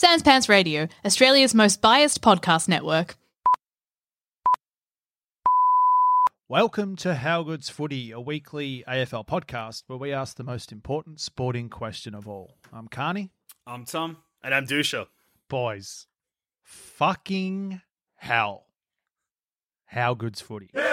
Sans Pants Radio, Australia's most biased podcast network. Welcome to How Good's Footy, a weekly AFL podcast where we ask the most important sporting question of all. I'm Carney. I'm Tom. And I'm Dusha. Boys, fucking hell. How Good's Footy. Season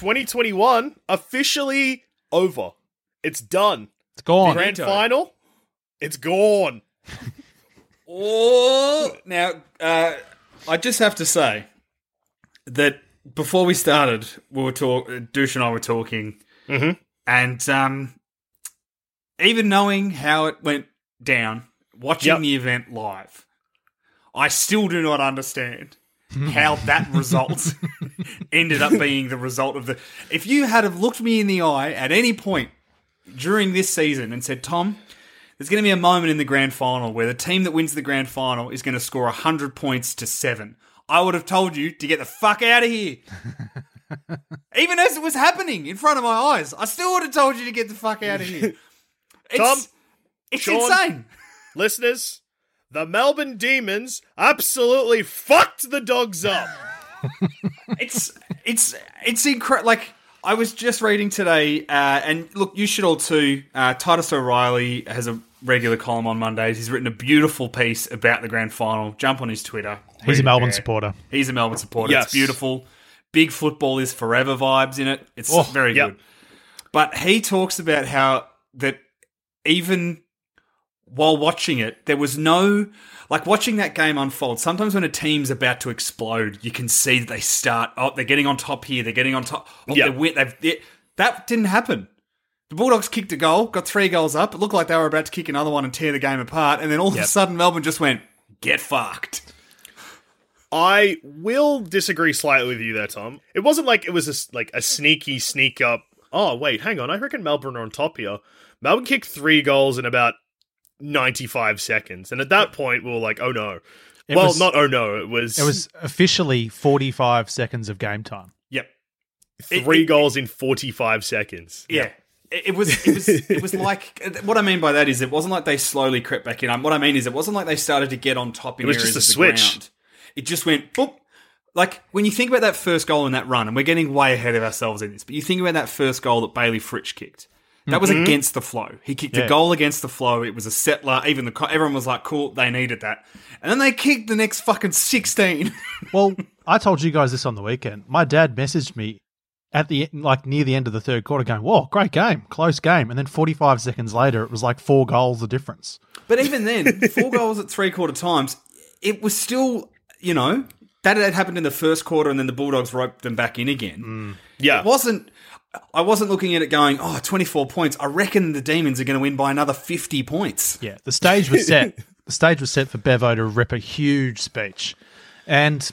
2021 officially over. It's done. It's gone. Grand final, it's gone. Oh, now uh, I just have to say that before we started, we were talk. Douche and I were talking, Mhm. and um, even knowing how it went down, watching Yep. the event live, I still do not understand how that result ended up being the result of the. If you had have looked me in the eye at any point during this season and said, Tom, there's going to be a moment in the grand final where the team that wins the grand final is going to score 100 points to seven. I would have told you to get the fuck out of here. Even as it was happening in front of my eyes, I still would have told you to get the fuck out of here. It's, Tom, it's Sean. insane. Listeners, the Melbourne Demons absolutely fucked the dogs up. it's it's it's incredible. Like I was just reading today, uh, and look, you should all too. Uh, Titus O'Reilly has a regular column on Mondays. He's written a beautiful piece about the grand final. Jump on his Twitter. He's Read a Melbourne there. supporter. He's a Melbourne supporter. Yes. It's beautiful. Big football is forever vibes in it. It's Oh, very yep. good. But he talks about how that even while watching it, there was no like watching that game unfold. Sometimes when a team's about to explode, you can see that they start. Oh, they're getting on top here. They're getting on top. Oh, Yeah. they. They've, they- that didn't happen. The Bulldogs kicked a goal, got three goals up. It looked like they were about to kick another one and tear the game apart. And then all of a sudden, Melbourne just went, "Get fucked." I will disagree slightly with you there, Tom. It wasn't like it was a, like a sneaky sneak up. Oh wait, hang on. I reckon Melbourne are on top here. Melbourne kicked three goals in about ninety-five seconds, and at that point, we were like, "Oh no." It well, was- not oh no. It was It was officially 45 seconds of game time. Yep. three it- goals in forty-five seconds. Yeah. It it was, it was, it was like what I mean by that is it wasn't like they slowly crept back in. What I mean is it wasn't like they started to get on top in It was areas just a of the switch. ground. It just went boop. Like when you think about that first goal in that run, and we're getting way ahead of ourselves in this, but you think about that first goal that Bailey Fritsch kicked. That was mm-hmm. against the flow. He kicked Yeah. a goal against the flow. It was a settler. Even the everyone was like, "Cool, they needed that." And then they kicked the next fucking sixteen. Well, I told you guys this on the weekend. My dad messaged me at the like near the end of the third quarter, going, "Whoa, great game, close game," and then 45 seconds later, it was like four goals the difference. But even then, four goals at three quarter times, it was still, you know, that had happened in the first quarter and then the Bulldogs roped them back in again. Mm. Yeah. It wasn't, I wasn't looking at it going, oh, 24 points. I reckon the Demons are going to win by another 50 points. Yeah, the stage was set. the stage was set for Bevo to rip a huge speech, and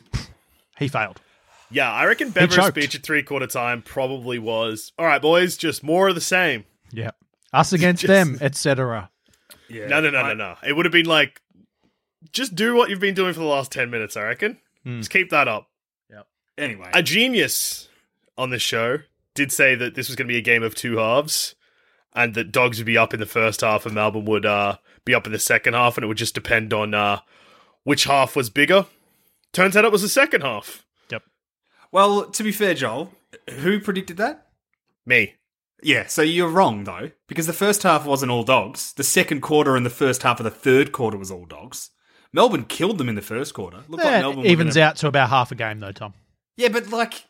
he failed. Yeah, I reckon Bevo's choked. speech at three quarter time probably was, all right, boys, just more of the same. Yeah, us against Just- them, etc. Yeah. No, no, no, no, no. It would have been like, just do what you've been doing for the last 10 minutes, I reckon. Hmm. Just keep that up. Yeah. Anyway, A genius on this show did say that this was going to be a game of two halves and that dogs would be up in the first half and Melbourne would uh, be up in the second half and it would just depend on uh, which half was bigger. Turns out it was the second half. Yep. Well, to be fair, Joel, who predicted that? Me. Yeah, so you're wrong though, because the first half wasn't all dogs. The second quarter and the first half of the third quarter was all dogs. Melbourne killed them in the first quarter. Looked like Melbourne evens gonna- out to about half a game, though, Tom. Yeah, but like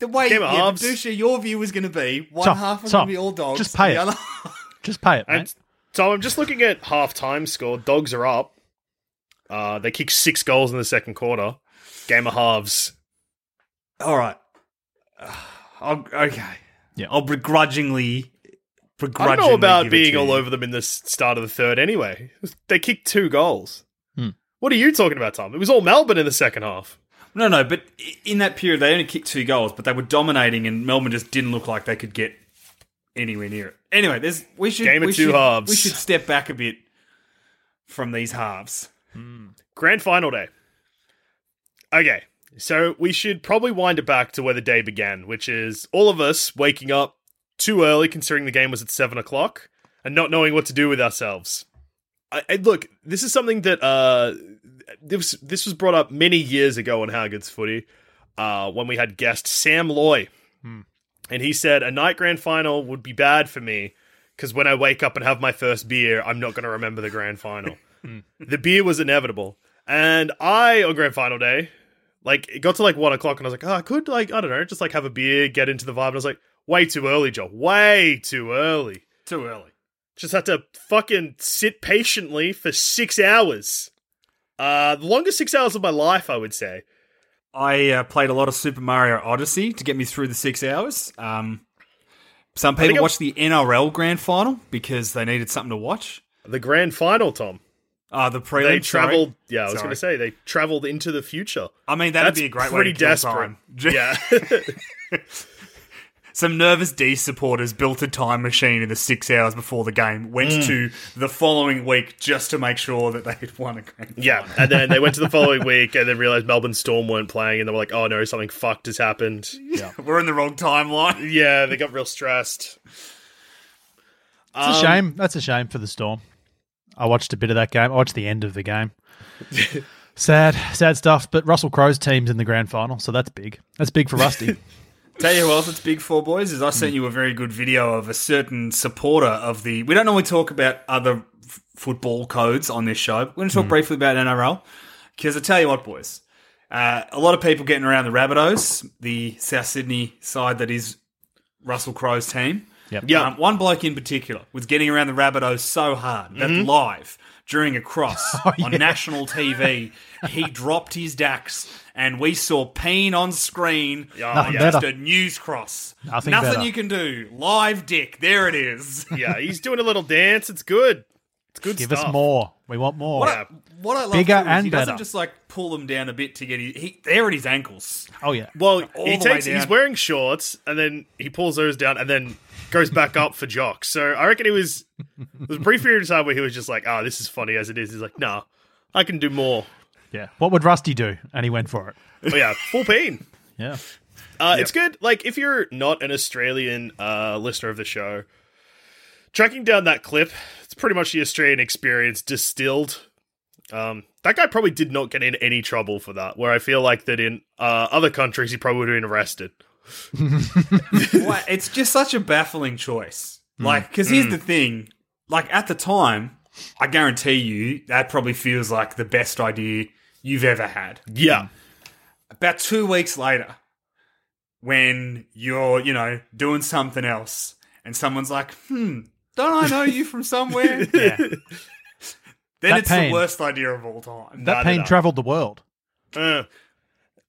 the way Game of yeah, halves. Dusha, your view was going to be one Tom, half was Tom, going to be all dogs. just pay it. Other- Just pay it, And mate. so I'm just looking at half time score. Dogs are up. Uh, they kicked six goals in the second quarter. Game of halves. all right. I'll, okay. Yeah. I'll begrudgingly. I begrudgingly don't know about being all you. over them in the start of the third anyway. They kicked two goals. Hmm. What are you talking about, Tom? It was all Melbourne in the second half. No, no, but in that period they only kicked two goals, but they were dominating, and Melbourne just didn't look like they could get anywhere near it. Anyway, there's we should Game of we two should, halves. We should step back a bit from these halves. Hmm. Grand final day. Okay, so we should probably wind it back to where the day began, which is all of us waking up too early, considering the game was at seven o'clock, and not knowing what to do with ourselves. I, I, look, this is something that uh, this this was brought up many years ago on How Good's Footy, uh, when we had guest Sam Loy, and he said a night grand final would be bad for me because when I wake up and have my first beer, I'm not going to remember the grand final. the beer was inevitable. And I, on grand final day, like, it got to like one o'clock and I was like, oh, I could, like, I don't know, just like have a beer, get into the vibe. And I was like, way too early, Joe. Way too early. Too early. Just had to fucking sit patiently for six hours. Uh, the longest six hours of my life, I would say. I uh, played a lot of Super Mario Odyssey to get me through the six hours. Um, some people watched the NRL Grand Final because they needed something to watch. The grand final, Tom. Uh, the prelude. They sorry. traveled. Yeah, I was going to say they traveled into the future. I mean, that'd That's be a great pretty way to desperate. time. Yeah. Some nervous D supporters built a time machine in the six hours before the game, went Mm. to the following week just to make sure that they had won a game. Yeah, and then they went to the following week and then realized Melbourne Storm weren't playing, and they were like, "Oh no, something fucked has happened." final. We're in the wrong timeline. Yeah, they got real stressed. It's Um, a shame. That's a shame for the Storm. I watched a bit of that game. I watched the end of the game. sad, sad stuff. But Russell Crowe's team's in the grand final, so that's big. That's big for Rusty. Tell you who else it's big for, boys, is I sent you a very good video of a certain supporter of the. We don't normally talk about other f- football codes on this show. We're going to talk briefly about NRL because I tell you what, boys, uh, a lot of people getting around the Rabbitohs, the South Sydney side that is Russell Crowe's team. Yep. Yeah. Um, one bloke in particular was getting around the Rabbitohs so hard that live during a cross on national TV, he dropped his Dax and we saw Peen on screen. Yeah, Nothing yeah. Just better. a news cross. Nothing Nothing better. you can do. Live dick. There it is. yeah, he's doing a little dance. It's good. It's good stuff. Give stuff. us more. We want more. What, Yeah. I, what I love Bigger too is and he doesn't just like pull them down a bit to get his, he, there at his ankles. Oh yeah. Well, All he takes. He's wearing shorts, and then he pulls those down, and then goes back up for jocks. So I reckon it was there was a brief period of time where he was just like, "Ah, this is funny as it is." He's like, "Nah, I can do more." Yeah. What would Rusty do? And he went for it. Oh yeah, full pain. Yeah. Uh, It's good. Like if you're not an Australian uh, listener of the show, tracking down that clip, it's pretty much the Australian experience distilled. Um, that guy probably did not get in any trouble for that. Where I feel like that in uh, other countries he probably would have been arrested. Well, it's just such a baffling choice. Like, because here's the thing. Like, at the time, I guarantee you that probably feels like the best idea you've ever had. Yeah, about two weeks later, when you're, you know, doing something else, and someone's like, hmm, don't I know you from somewhere? Yeah. then That it's pain. the worst idea of all time. That Not pain travelled the world. Uh, Do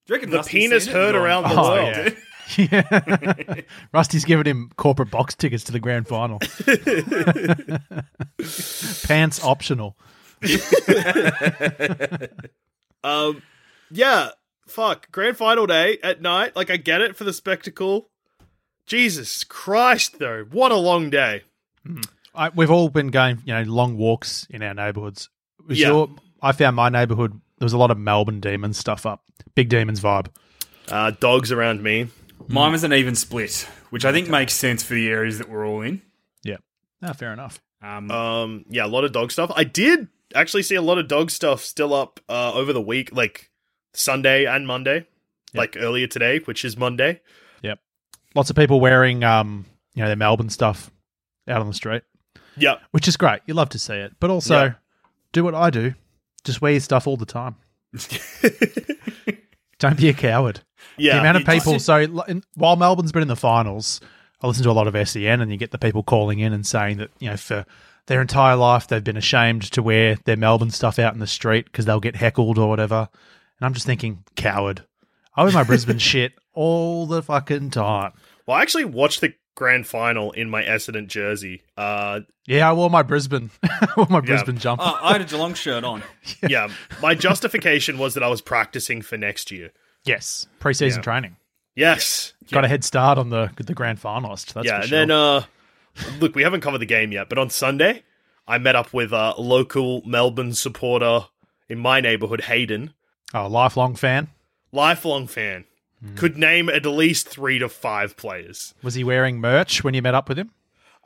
you reckon the Rusty's penis seen heard around the Oh, world. yeah. Yeah. Rusty's giving him corporate box tickets to the grand final. Pants optional. Um, yeah, fuck. Grand final day at night. Like I get it for the spectacle. Jesus Christ, though, what a long day. I, we've all been going, you know, long walks in our neighbourhoods. Was Yeah. your, I found my neighborhood there was a lot of Melbourne Demons stuff up. Big Demons vibe. Uh, dogs around me. Mine was an even split, which I think makes sense for the areas that we're all in. Yeah. Ah, fair enough. Um, Um, yeah, a lot of dog stuff. I did actually see a lot of dog stuff still up uh, over the week, like Sunday and Monday, like earlier today, which is Monday. Yep. Lots of people wearing um, you know, their Melbourne stuff out on the street, Yeah, which is great. You love to see it. But also Yeah. do what I do. Just wear your stuff all the time. Don't be a coward. yeah. the amount of You- people. So in, while Melbourne's been in the finals, I listen to a lot of SEN, and you get the people calling in and saying that you know for their entire life they've been ashamed to wear their Melbourne stuff out in the street because they'll get heckled or whatever. And I'm just thinking, coward. I wear my Brisbane shit all the fucking time. Well, I actually watched the grand final in my Essendon jersey. Uh, Yeah, I wore my Brisbane, I wore my Brisbane jumper. oh, I had a Geelong shirt on. yeah, my justification was that I was practicing for next year. yes, preseason Yeah. training. Yes. Got a head start on the the grand finalist. That's yeah, for and sure. then uh look, we haven't covered the game yet, but on Sunday, I met up with a local Melbourne supporter in my neighborhood, Hayden, oh, lifelong fan. lifelong fan. Hmm. Could name at least 3 to 5 players. Was he wearing merch when you met up with him?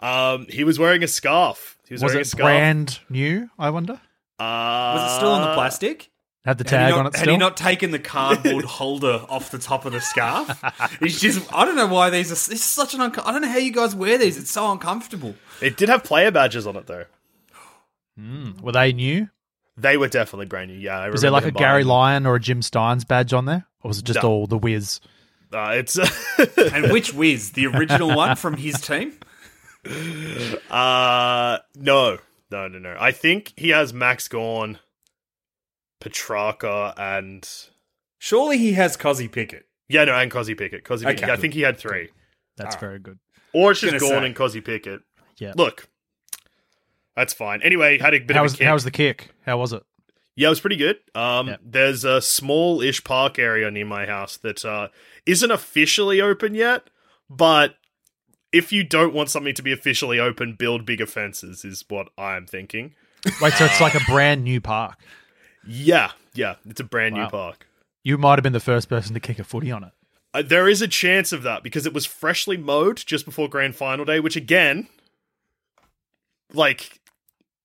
Um he was wearing a scarf. He was, Was wearing it a scarf. brand new? I wonder. Uh, Was it still in the plastic? Had the tag he not, on it had still. he not taken the cardboard holder off the top of the scarf? He's just, I don't know why these are, this is such an, unco- I don't know how you guys wear these. It's so uncomfortable. It did have player badges on it though. Were they new? They were definitely brand new. Yeah, I Was there like a remember Gary Lyon or a Jim Stynes badge on there? Or was it just No. all the whiz? Uh, it's And which Wiz? The original one from his team? uh no. No, no, no. I think he has Max Gawn, Petrarca, and Surely he has Kozzy Pickett. yeah, no, and Kozzy Pickett. Kozzy Pickett. Okay. I think he had three, That's very good. or it's just Gonna Gawn say. and Kozzy Pickett. Yeah. Look, that's fine. Anyway, had a bit How of was kick. how was the kick? How was it? Yeah, it was pretty good. Um, Yeah. there's a small-ish park area near my house that uh, isn't officially open yet, but if you don't want something to be officially open, build bigger fences is what I'm thinking. Wait, so it's like a brand new park. Yeah, yeah, it's a brand new park. You might have been the first person to kick a footy on it. Uh, there is a chance of that because it was freshly mowed just before grand final day, which again, like,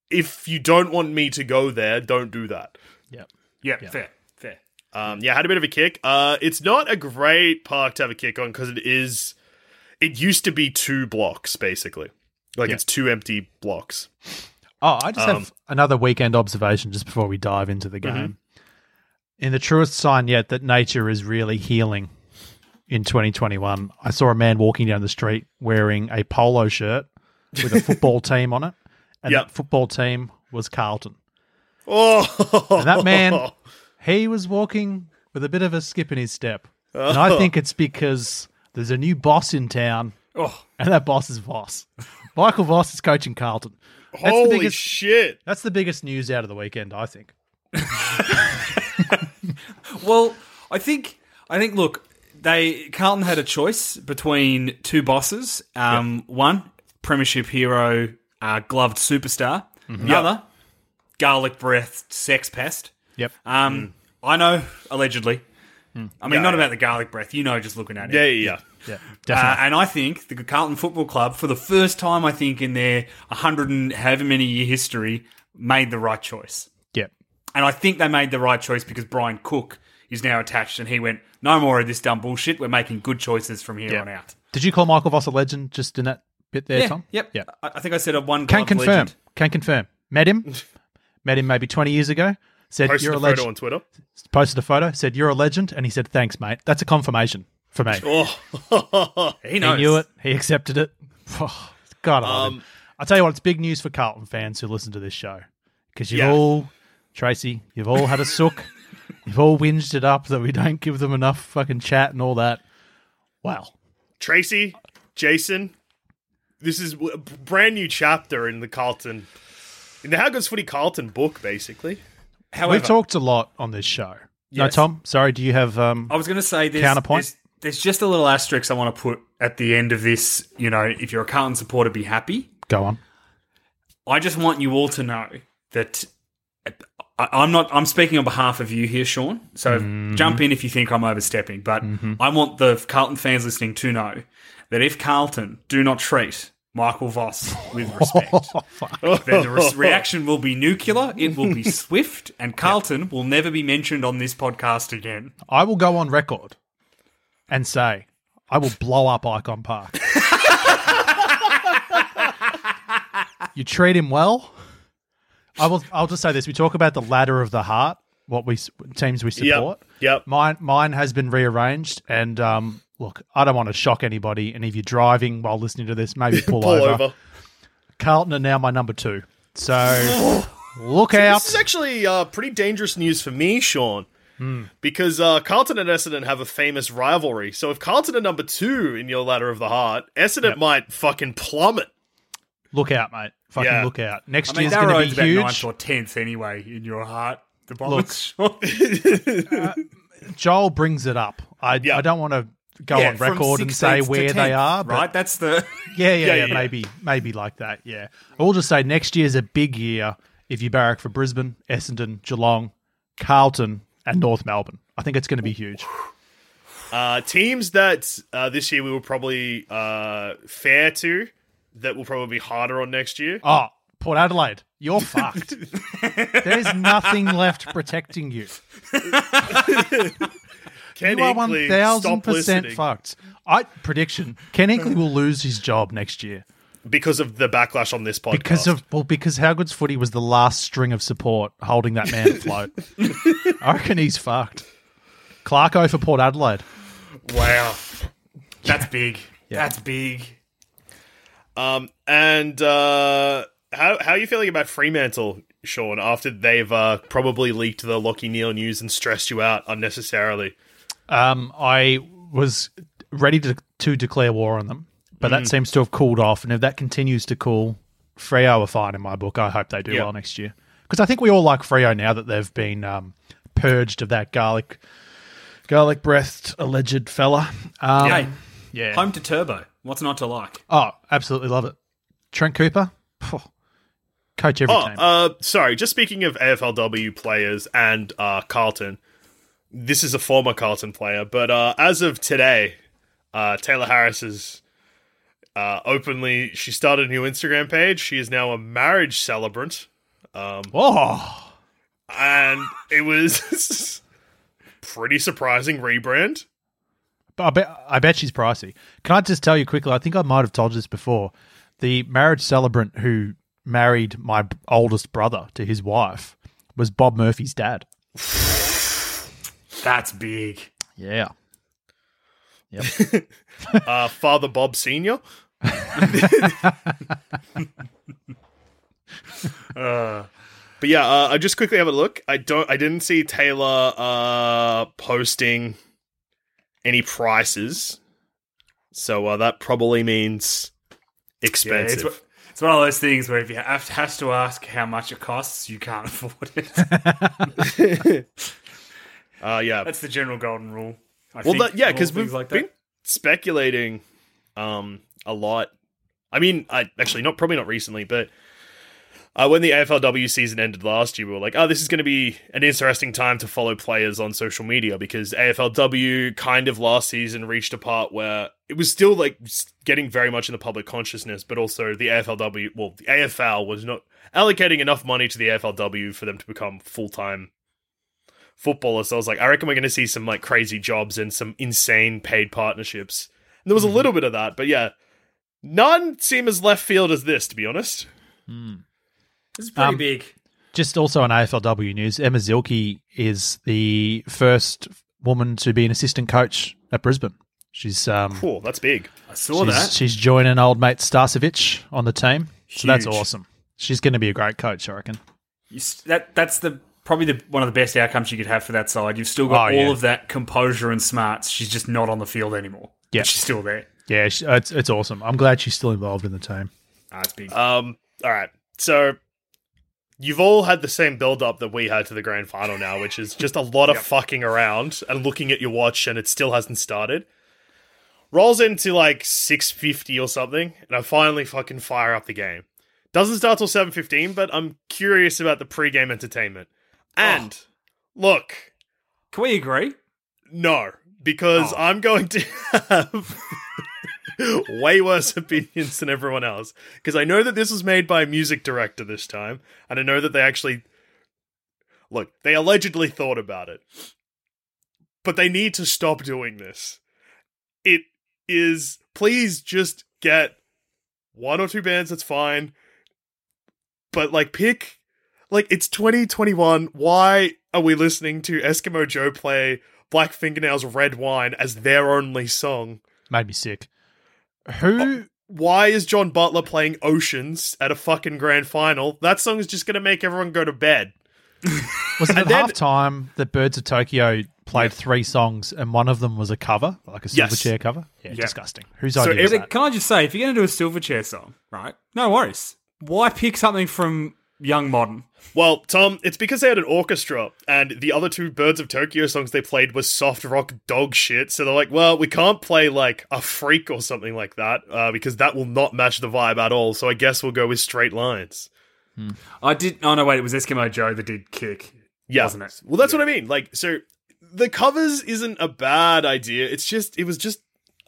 if you don't want me to go there, don't do that. Yep. Yeah, Yeah. fair, fair. Um, yeah, had a bit of a kick. Uh, it's not a great park to have a kick on because it is. It used to be two blocks basically, like Yeah. it's two empty blocks. Oh, I just Um, have another weekend observation just before we dive into the game. Mm-hmm. In the truest sign yet that nature is really healing in 2021, I saw a man walking down the street wearing a polo shirt with a football team on it, and Yep. that football team was Carlton. Oh, And that man, he was walking with a bit of a skip in his step. And I think it's because there's a new boss in town, Oh, and that boss is Voss. Michael Voss is coaching Carlton. That's the holy biggest, shit! That's the biggest news out of the weekend, I think. well, I think I think look, they Carlton had a choice between two bosses. Um, one Premiership hero, uh, gloved superstar. The other garlic breathed sex pest. Yep. Um, I know allegedly. I mean. Yeah, not yeah. about the garlic breath. You know, just looking at it. Yeah, yeah, yeah. Yeah, Uh, and I think the Carlton Football Club, for the first time, I think in their 100 and however many year history, made the right choice. yep. And I think they made the right choice because Brian Cook is now attached and he went, no more of this dumb bullshit. We're making good choices from here Yeah. on out. Did you call Michael Voss a legend just in that bit there, Yeah, Tom? yep. Yeah. I, I think I said a one Can confirm. legend. Can confirm. Met him. Met him maybe 20 years ago. Said Posted you're a a photo legend. on Twitter. Posted a photo. Said you're a legend, and he said thanks, mate. That's a confirmation for me. Oh, He He knew it. He accepted it. God, I um, I'll tell you what, it's big news for Carlton fans who listen to this show. Because you've Yeah. all, Tracy, you've all had a sook. you've all whinged it up that we don't give them enough fucking chat and all that. Wow. Tracy, Jason, this is a brand new chapter in the Carlton, in the How Good's Footy Carlton book, basically. However, We've talked a lot on this show. No, Tom, sorry, do you have. um? I was going to say there's, Counterpoint? There's, there's just a little asterisk I want to put at the end of this. You know, if you're a Carlton supporter, be happy. Go on. I just want you all to know that I'm not. I'm speaking on behalf of you here, Sean. So mm-hmm. jump in if you think I'm overstepping. But mm-hmm. I want the Carlton fans listening to know that if Carlton do not treat Michael Voss with respect, oh, then the re- reaction will be nuclear. It will be swift, and Carlton will never be mentioned on this podcast again. I will go on record and say I will blow up Ikon Park. you treat him well. I will. I'll just say this: we talk about the ladder of the heart, what we teams we support. Yep. Mine, mine has been rearranged, and um, look, I don't want to shock anybody. And if you're driving while listening to this, maybe pull, Pull over. over. Carlton are now my number two, so look out. This is actually uh, pretty dangerous news for me, Sean. Because uh, Carlton and Essendon have a famous rivalry. So if Carlton are number two in your ladder of the heart, Essendon might fucking plummet. Look out, mate. Fucking Yeah. look out. Next I mean, year's going to be about huge. ninth or tenth anyway in your heart. The Bombers. Sure. Joel brings it up. I, Yeah. I don't want to go Yeah, on record and say 16th to where they are, but right? That's the yeah, yeah, Yeah, yeah, yeah. maybe, maybe like that. Yeah, I'll just say next year's a big year if you barrack for Brisbane, Essendon, Geelong, Carlton, and North Melbourne. I think it's going to be huge. Uh, teams that uh, this year we will probably uh, fair to, that will probably be harder on next year. Oh, Port Adelaide, you're fucked. There's nothing left protecting you. Ken you are thousand stop percent listening. fucked. I prediction: Ken Hinkley will lose his job next year. Because of the backlash on this podcast. Because of well, because How Good's Footy was the last string of support holding that man afloat. I reckon he's fucked. Clarko for Port Adelaide. wow. That's big. Yeah. That's big. um, and uh, how how are you feeling about Fremantle, Sean? After they've uh, probably leaked the Lachie Neale news and stressed you out unnecessarily. Um, I was ready to to declare war on them, but that seems to have cooled off. And if that continues to cool, Freo are fine in my book. I hope they do Yeah. well next year because I think we all like Freo now that they've been um, purged of that garlic garlic breathed alleged fella. Um, Hey, yeah. home to Turbo. What's not to like? Oh, absolutely love it. Trent Cooper, Phew. coach every Oh, team. uh, sorry. Just speaking of AFLW players and uh, Carlton, this is a former Carlton player, but uh, as of today, uh, Tayla Harris is uh, openly. She started a new Instagram page. She is now a marriage celebrant, Um, oh, and it was pretty surprising rebrand. I bet I bet she's pricey. Can I just tell you quickly? I think I might have told you this before. The marriage celebrant who married my oldest brother to his wife was Bob Murphy's dad. That's big. Yeah. Yep. Uh, Father Bob Senior. Uh, But yeah, uh, I just quickly have a look. I don't. I didn't see Taylor uh, posting any prices, so uh, that probably means yeah, it's, expensive. it's one of those things where if you have has to ask how much it costs, you can't afford it. uh, yeah. That's the general golden rule. I well, that, yeah, because we've like been speculating um, a lot. I mean, I actually not probably not recently, but uh, when the AFLW season ended last year, we were like, "Oh, this is going to be an interesting time to follow players on social media because AFLW kind of last season reached a part where it was still like getting very much in the public consciousness, but also the AFLW, well, the AFL was not allocating enough money to the AFLW for them to become full time footballers. So I was like, I reckon we're going to see some like crazy jobs and some insane paid partnerships. And there was a little bit of that, but yeah, none seem as left field as this, to be honest. This is pretty Um, big. Just also on AFLW news, Emma Zielke is the first woman to be an assistant coach at Brisbane. She's um, Cool, that's big. I saw she's, that. she's joining old mate Starcevich on the team, so that's awesome. She's going to be a great coach, I reckon. You that that's the probably the one of the best outcomes you could have for that side. You've still got Oh, all yeah. of that composure and smarts. She's just not on the field anymore. Yeah. She's still there. Yeah, she, it's it's awesome. I'm glad she's still involved in the team. Ah, it's big. Um, all right, so you've all had the same build up that we had to the grand final now, which is just a lot of fucking around and looking at your watch, and it still hasn't started. Rolls into like six fifty or something, and I finally fucking fire up the game. Doesn't start till seven fifteen, but I'm curious about the pre-game entertainment. Oh. And look, Can we agree? no, because Oh. I'm going to have way worse opinions than everyone else. Because I know that this was made by a music director this time, and I know that they actually look. They allegedly thought about it, but they need to stop doing this. It is please just get one or two bands. That's fine, but like pick. Like it's 2021. Why are we listening to Eskimo Joe play Black Fingernails Red Wine as their only song? Made me sick. Who? Oh, why is John Butler playing Oceans at a fucking grand final? That song is just going to make everyone go to bed. Was it at And then- halftime that Birds of Tokyo played three songs and one of them was a cover, like a Yes. Silverchair cover? Yeah, Yeah. disgusting. Whose So idea is every- that? Can I just say, if you're going to do a Silverchair song, right? No worries. Why pick something from Young Modern? Well, Tom, it's because they had an orchestra, and the other two Birds of Tokyo songs they played was soft rock dog shit. So they're like, well, we can't play like a freak or something like that uh, because that will not match the vibe at all. So I guess we'll go with straight lines. I did. Oh no, wait. It was Eskimo Joe that did kick. Yeah. Wasn't it? Well, that's what I mean. Like, so the covers isn't a bad idea. It's just, it was just,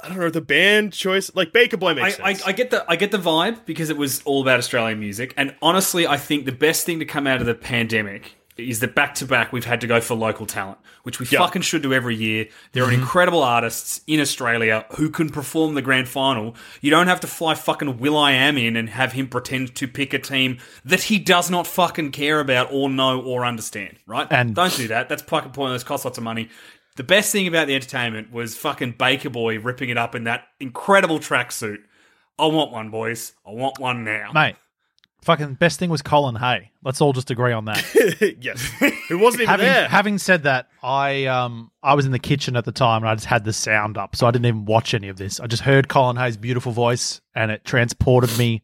I don't know, the band choice. Like, Baker Boy makes I, sense. I get the I get the vibe because it was all about Australian music, and honestly, I think the best thing to come out of the pandemic is that back to back we've had to go for local talent, which we Yeah. fucking should do every year. There are mm-hmm. incredible artists in Australia who can perform the grand final. You don't have to fly fucking Will I Am in and have him pretend to pick a team that he does not fucking care about or know or understand. Right? And- don't do that. That's fucking pointless. Costs lots of money. The best thing about the entertainment was fucking Baker Boy ripping it up in that incredible tracksuit. I want one, boys. I want one now. Mate, fucking best thing was Colin Hay. Let's all just agree on that. yes. Who wasn't even having, there. having said that, I um I was in the kitchen at the time and I just had the sound up, so I didn't even watch any of this. I just heard Colin Hay's beautiful voice and it transported me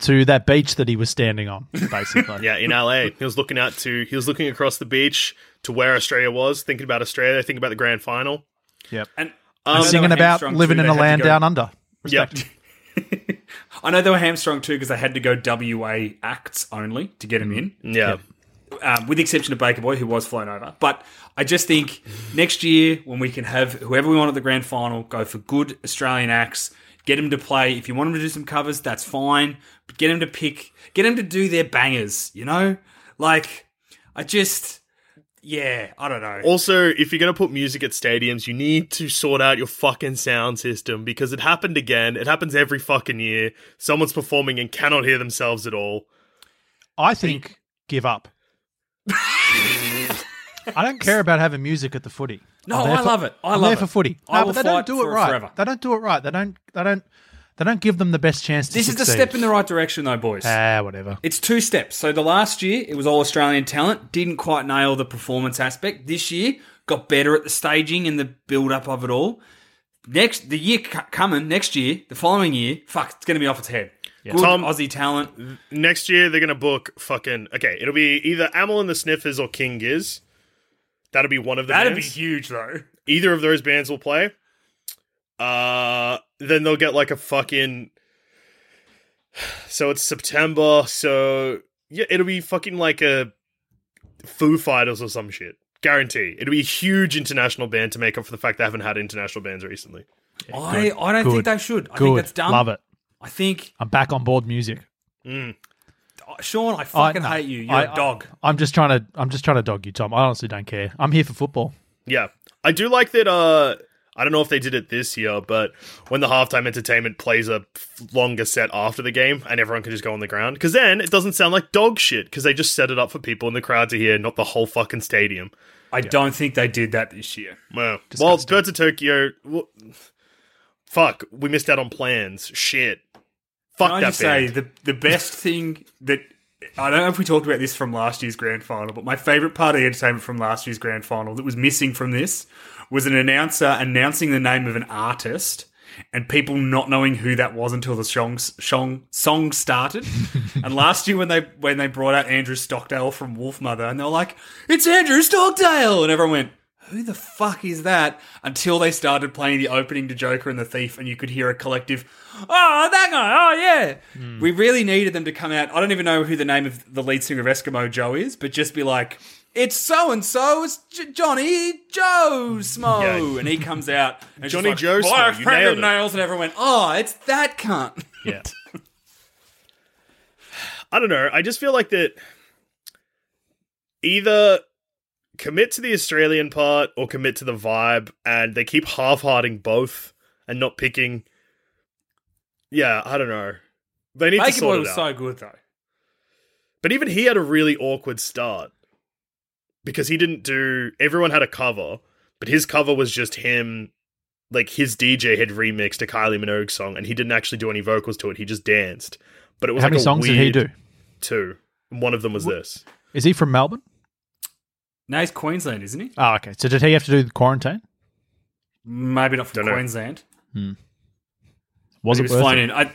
to that beach that he was standing on, basically. Yeah, in LA. He was looking out to he was looking across the beach to where Australia was, thinking about Australia, thinking about the grand final. Yep. And Um, I Singing about living too. in a land go- down under. Yep. I know they were hamstrung too because they had to go WA acts only to get him in. Yeah. um, with the exception of Baker Boy, who was flown over. But I just think next year, when we can have whoever we want at the grand final go for good Australian acts, get them to play. If you want them to do some covers, that's fine. But get them to pick, get them to do their bangers, you know? Like, I just, yeah, I don't know. Also, if you're going to put music at stadiums, you need to sort out your fucking sound system because it happened again. It happens every fucking year. Someone's performing and cannot hear themselves at all. I think give up. I don't care about having music at the footy. No, I'm there I for- love it. I I'm love there it. for footy. I No, will but they don't do it for it right. forever. They don't do it right. They don't. They don't. They don't give them the best chance to this is the succeed. step in the right direction, though, boys. Ah, whatever. It's two steps. So the last year it was all Australian talent, didn't quite nail the performance aspect. This year got better at the staging and the build up of it all. Next, the year c- coming, next year, the following year, fuck, it's going to be off its head. Good Tom- Aussie talent. Next year, they're going to book fucking. Okay, it'll be either Amyl and the Sniffers or King Giz. That'll be one of the That'd be huge, though. Either of those bands will play. Uh, then they'll get like a fucking. So it's September, so yeah, it'll be fucking like a Foo Fighters or some shit. Guarantee. It'll be a huge international band to make up for the fact they haven't had international bands recently. I, I don't Good. think they should. I Good. think that's dumb. Love it. I think, I'm back on board music. Mm. Sean, I fucking no, hate you. You're I- a dog. I'm just trying to. I'm just trying to dog you, Tom. I honestly don't care. I'm here for football. Yeah. I do like that uh I don't know if they did it this year, but when the halftime entertainment plays a longer set after the game and everyone can just go on the ground, because then it doesn't sound like dog shit, because they just set it up for people in the crowd to hear, not the whole fucking stadium. I don't think they did that this year. Well, well Birds of Tokyo, well, fuck, we missed out on plans. Shit. Fuck Can I just band. say the the best thing that I don't know if we talked about this from last year's grand final, but my favorite part of the entertainment from last year's grand final that was missing from this was an announcer announcing the name of an artist and people not knowing who that was until the song song, song started. and last year when they when they brought out Andrew Stockdale from Wolfmother and they were like, "It's Andrew Stockdale," and everyone went. Who the fuck is that? Until they started playing the opening to Joker and the Thief, and you could hear a collective, "Oh, that guy! Oh, yeah!" Hmm. We really needed them to come out. I don't even know who the name of the lead singer of Eskimo Joe is, but just be like, it's so and so, it's J- Johnny Joe Smo, Yeah. and he comes out, and Johnny just Joe like, Smo, "Black you nailed it." nails, and everyone went, "Oh, it's that cunt." Yeah. I don't know. I just feel like that either commit to the Australian part or commit to the vibe, and they keep half-hearting both and not picking. Yeah, I don't know. They need to Baker sort Boy it was out. so good though. But even he had a really awkward start because he didn't do. Everyone had a cover, but his cover was just him. Like his DJ had remixed a Kylie Minogue song, and he didn't actually do any vocals to it. He just danced. But it was How like many a songs did he do? Two. And one of them was this. Is he from Melbourne? No, he's Queensland, isn't he? Oh, okay. So did he have to do the quarantine? Maybe not from Dunno. Queensland. Was he it was worth flown it? in. I,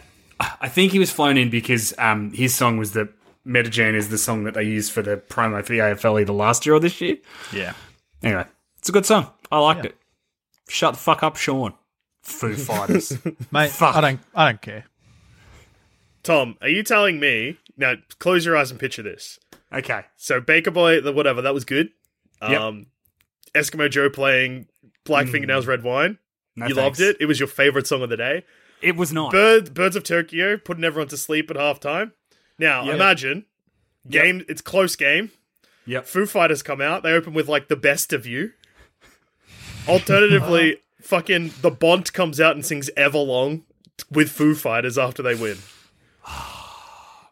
I think he was flown in because um, his song was the Meditjin is the song that they used for the promo for the AFL either last year or this year. Yeah. Anyway, it's a good song. I liked Yeah. it. Shut the fuck up, Sean. Foo Fighters. Mate, Fuck. I don't I don't care. Tom, are you telling me now? Close your eyes and picture this. okay. So Baker Boy, the whatever, that was good. Yep. Um, Eskimo Joe playing Black Fingernails Red Wine. No you thanks. loved it. It was your favorite song of the day. It was not. Bird, Birds of Tokyo putting everyone to sleep at halftime. Now Yep. imagine game. It's close game. Yep. Foo Fighters come out. They open with like the best of you. Alternatively, fucking the Bont comes out and sings Everlong with Foo Fighters after they win.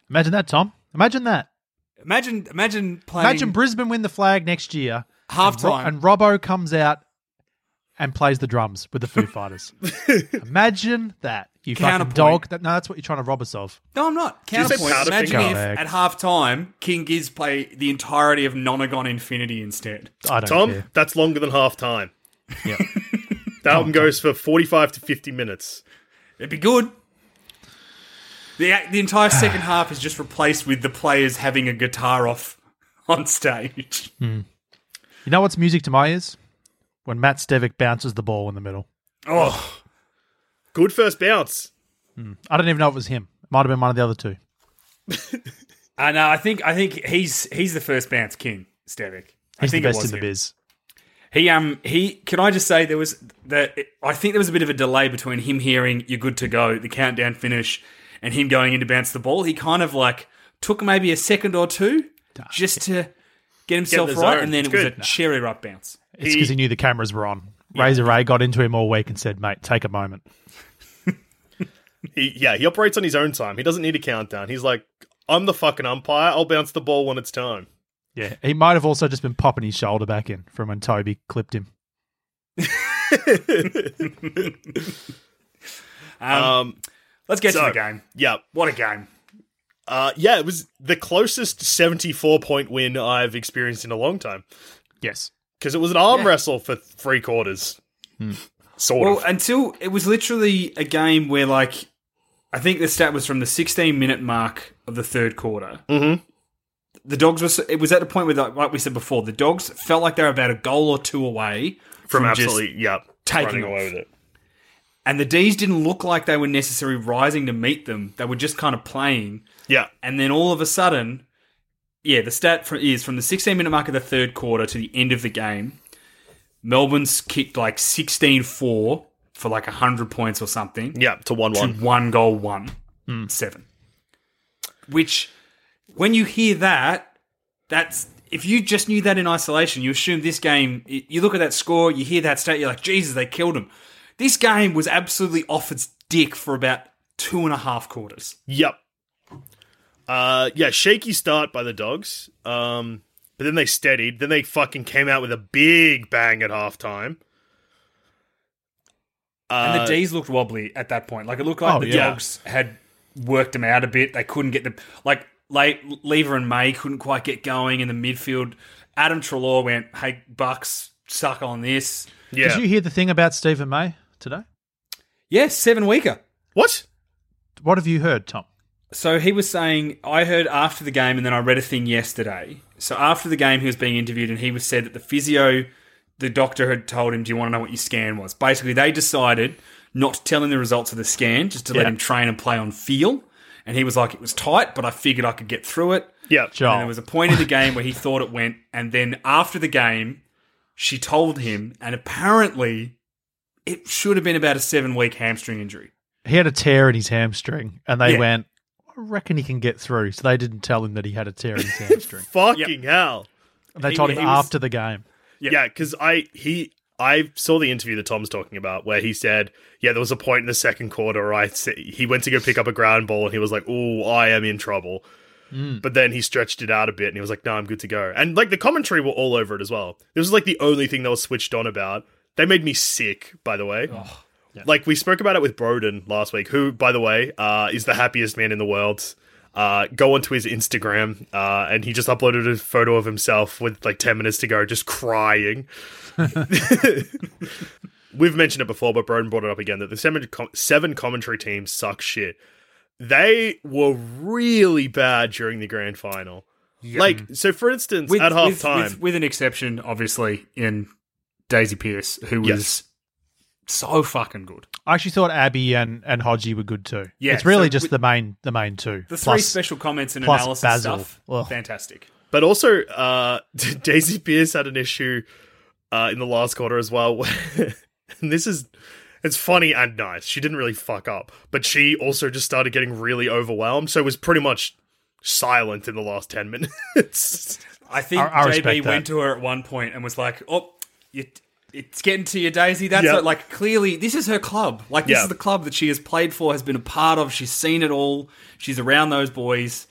Imagine that, Tom. Imagine that. Imagine, imagine playing. Imagine Brisbane win the flag next year. And, Ro- Halftime. and Robbo comes out and plays the drums with the Foo Fighters. Imagine that. You fucking Counterpoint. dog. That, no, that's what you're trying to rob us of. No, I'm not. Counterpoint. Powderfinger? Imagine if at half time King Giz play the entirety of Nonagon Infinity instead. I don't Tom, care. that's longer than half time. Yeah. The album goes for 45 to 50 minutes. It'd be good. The the entire second half is just replaced with the players having a guitar off on stage. Hmm. You know what's music to my ears? When Matt Stevic bounces the ball in the middle. Oh, Good first bounce. Hmm. I don't even know if it was him. It might have been one of the other two. Uh, I know. I think I think he's he's the first bounce king, Stevic. I He's the think it best in the him. biz. He um he can I just say there was that I think there was a bit of a delay between him hearing you're good to go, the countdown finish, and him going in to bounce the ball. He kind of like took maybe a second or two just to get himself the right, zone. and then It's it was good. a cherry ripe bounce. It's because he knew the cameras were on. Razor Ray got into him all week and said, mate, take a moment. He, yeah, he operates on his own time. He doesn't need a countdown. He's like, I'm the fucking umpire. I'll bounce the ball when it's time. Yeah. He might have also just been popping his shoulder back in from when Toby clipped him. Um, Um, let's get so- to the game. yeah, What a game! uh, yeah, it was the closest 74 point win I've experienced in a long time Yes. because it was an arm Yeah. wrestle for three quarters. Sort of. Well, of. until it was literally a game where, like, I think the stat was from the 16 minute mark of the third quarter. Mm-hmm. The dogs was it was at the point where, like, like we said before, the dogs felt like they were about a goal or two away From, just- absolutely, yeah, taking away with it. And the D's didn't look like they were necessarily rising to meet them. They were just kind of playing, Yeah, and then all of a sudden, yeah, the stat from, is from the 16 minute mark of the third quarter to the end of the game. Melbourne's kicked like 16-4 for like 100 points or something. yeah, to 1 to 1. one goal, one hmm. seven. Which, when you hear that, that's if you just knew that in isolation, you assume this game. You look at that score, you hear that stat, you're like, Jesus, they killed him. This game was absolutely off its dick for about two and a half quarters. Yep. Uh, yeah, shaky start by the dogs. Um, but then they steadied. Then they fucking came out with a big bang at halftime. And Uh, the D's looked wobbly at that point. Like it looked like Oh, the yeah. dogs had worked them out a bit. They couldn't get the like Jake Lever and May couldn't quite get going in the midfield. Adam Treloar went, "Hey Bucks, suck on this." yeah. Did you hear the thing about Steven May today? Yes, seven weeker. what? What have you heard, Tom? So he was saying, I heard after the game, and then I read a thing yesterday. So after the game, he was being interviewed, and he was said that the physio, the doctor had told him, "Do you want to know what your scan was?" Basically, they decided not to tell him the results of the scan, just to let him train and play on feel. And he was like, "It was tight, but I figured I could get through it." Yeah. Joel. And there was a point in the game where he thought it went, and then after the game, she told him, and apparently it should have been about a seven week hamstring injury. he had a tear in his hamstring, and they Yeah. went, I reckon he can get through. So they didn't tell him that he had a tear in his hamstring. Fucking hell. And they He- told him he was- after the game. Yeah, because I he I saw the interview that Tom's talking about where he said, yeah, there was a point in the second quarter where I he went to go pick up a ground ball and he was like, "Oh, I am in trouble." Mm. But then he stretched it out a bit and he was like, "No, I'm good to go." And like the commentary were all over it as well. This was like the only thing that was switched on about. They made me sick, by the way. Like we spoke about it with Broden last week, who, by the way, uh, is the happiest man in the world. Uh, go onto his Instagram, uh, and he just uploaded a photo of himself with like ten minutes to go, just crying. We've mentioned it before, but Broden brought it up again that the seven, com- seven commentary teams suck shit. They were really bad during the grand final. Like, so for instance, at half with, time, with, with an exception, obviously, in Daisy Pearce, who was Yes. so fucking good. I actually thought Abby and, and Hodgie were good too. Yeah, it's really so just with- the main the main two. The three Plus- special comments and analysis Basil. stuff, Ugh. fantastic. But also, uh, Daisy Pearce had an issue uh, in the last quarter as well. and this is, it's funny and nice. She didn't really fuck up, but she also just started getting really overwhelmed. So was pretty much silent in the last 10 minutes. I think I- I JB went to her at one point and was like, "Oh, you, it's getting to you, Daisy. That's it. like clearly this is her club. Like this Yeah. is the club that she has played for, has been a part of. She's seen it all. She's around those boys.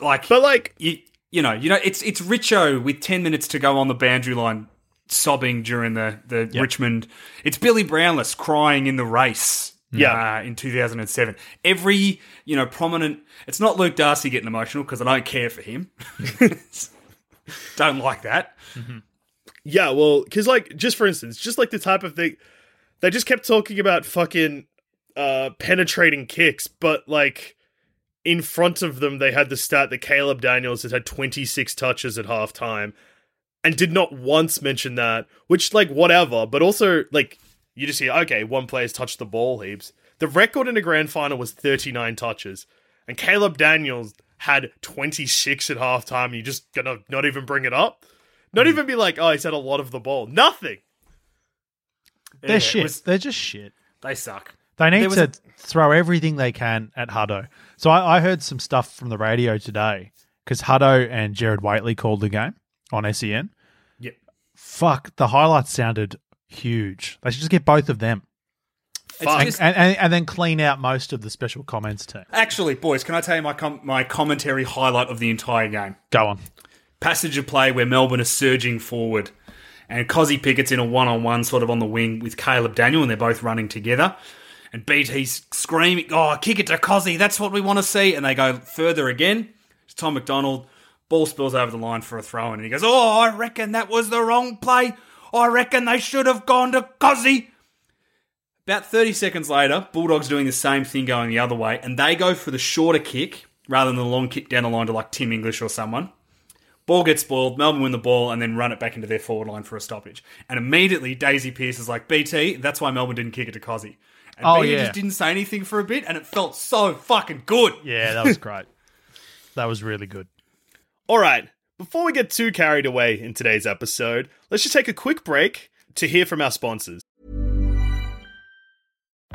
Like, but like, you, you know, you know, it's it's Richo with ten minutes to go on the boundary line, sobbing during the the Richmond. It's Billy Brownless crying in the race. Yeah. uh, in 2007. Every you know prominent. It's not Luke Darcy getting emotional because I don't care for him. don't like that. Yeah, well, because like, just for instance, just like the type of thing, they just kept talking about fucking uh, penetrating kicks, but like, in front of them, they had the stat that Caleb Daniels had had 26 touches at halftime and did not once mention that, which, like, whatever, but also, like, you just hear, okay, one player's touched the ball heaps. The record in a grand final was 39 touches, and Caleb Daniels had 26 at halftime. You just gonna not even bring it up? Not mm. even be like, oh, he's had a lot of the ball. Nothing. They're Yeah, it shit. was- They're just shit. they suck. They need There was to a- throw everything they can at Hutto. So I, I heard some stuff from the radio today because Hutto and Gerard Whateley called the game on SEN. Yep. Fuck, the highlights sounded huge. They should just get both of them Fuck. and, just- and, and, and then clean out most of the special comments team. Actually, boys, can I tell you my com- my commentary highlight of the entire game? Go on. Passage of play where Melbourne is surging forward, and Kozzy Pickett's in a one-on-one sort of on the wing with Caleb Daniel, and they're both running together. And BT's screaming, "Oh, kick it to Kozzy! That's what we want to see!" And they go further again. It's Tom McDonald. Ball spills over the line for a throw, in, and he goes, "Oh, I reckon that was the wrong play. I reckon they should have gone to Kozzy." About 30 seconds later, Bulldogs doing the same thing going the other way, and they go for the shorter kick rather than the long kick down the line to like Tim English or someone. Ball gets spoiled, Melbourne win the ball, and then run it back into their forward line for a stoppage. And immediately, Daisy Pearce is like, BT, that's why Melbourne didn't kick it to Kozzy. And Oh, BT yeah. just didn't say anything for a bit, and it felt so fucking good. Yeah, that was great. that was really good. All right. Before we get too carried away in today's episode, let's just take a quick break to hear from our sponsors.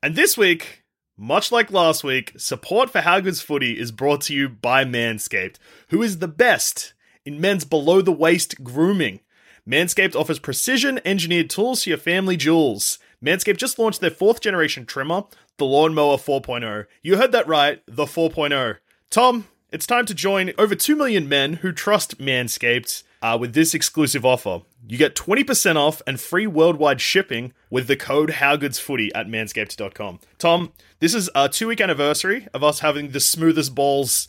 And this week, much like last week, support for How Good's Footy is brought to you by Manscaped, who is the best in men's below the waist grooming. Manscaped offers precision engineered tools to your family jewels. Manscaped just launched their fourth generation trimmer, the Lawnmower 4.0. You heard that right, the 4.0. Tom, it's time to join over 2 million men who trust Manscaped uh, with this exclusive offer. You get 20% off and free worldwide shipping with the code HowGoodsFooty at manscaped.com. Tom, this is our two week anniversary of us having the smoothest balls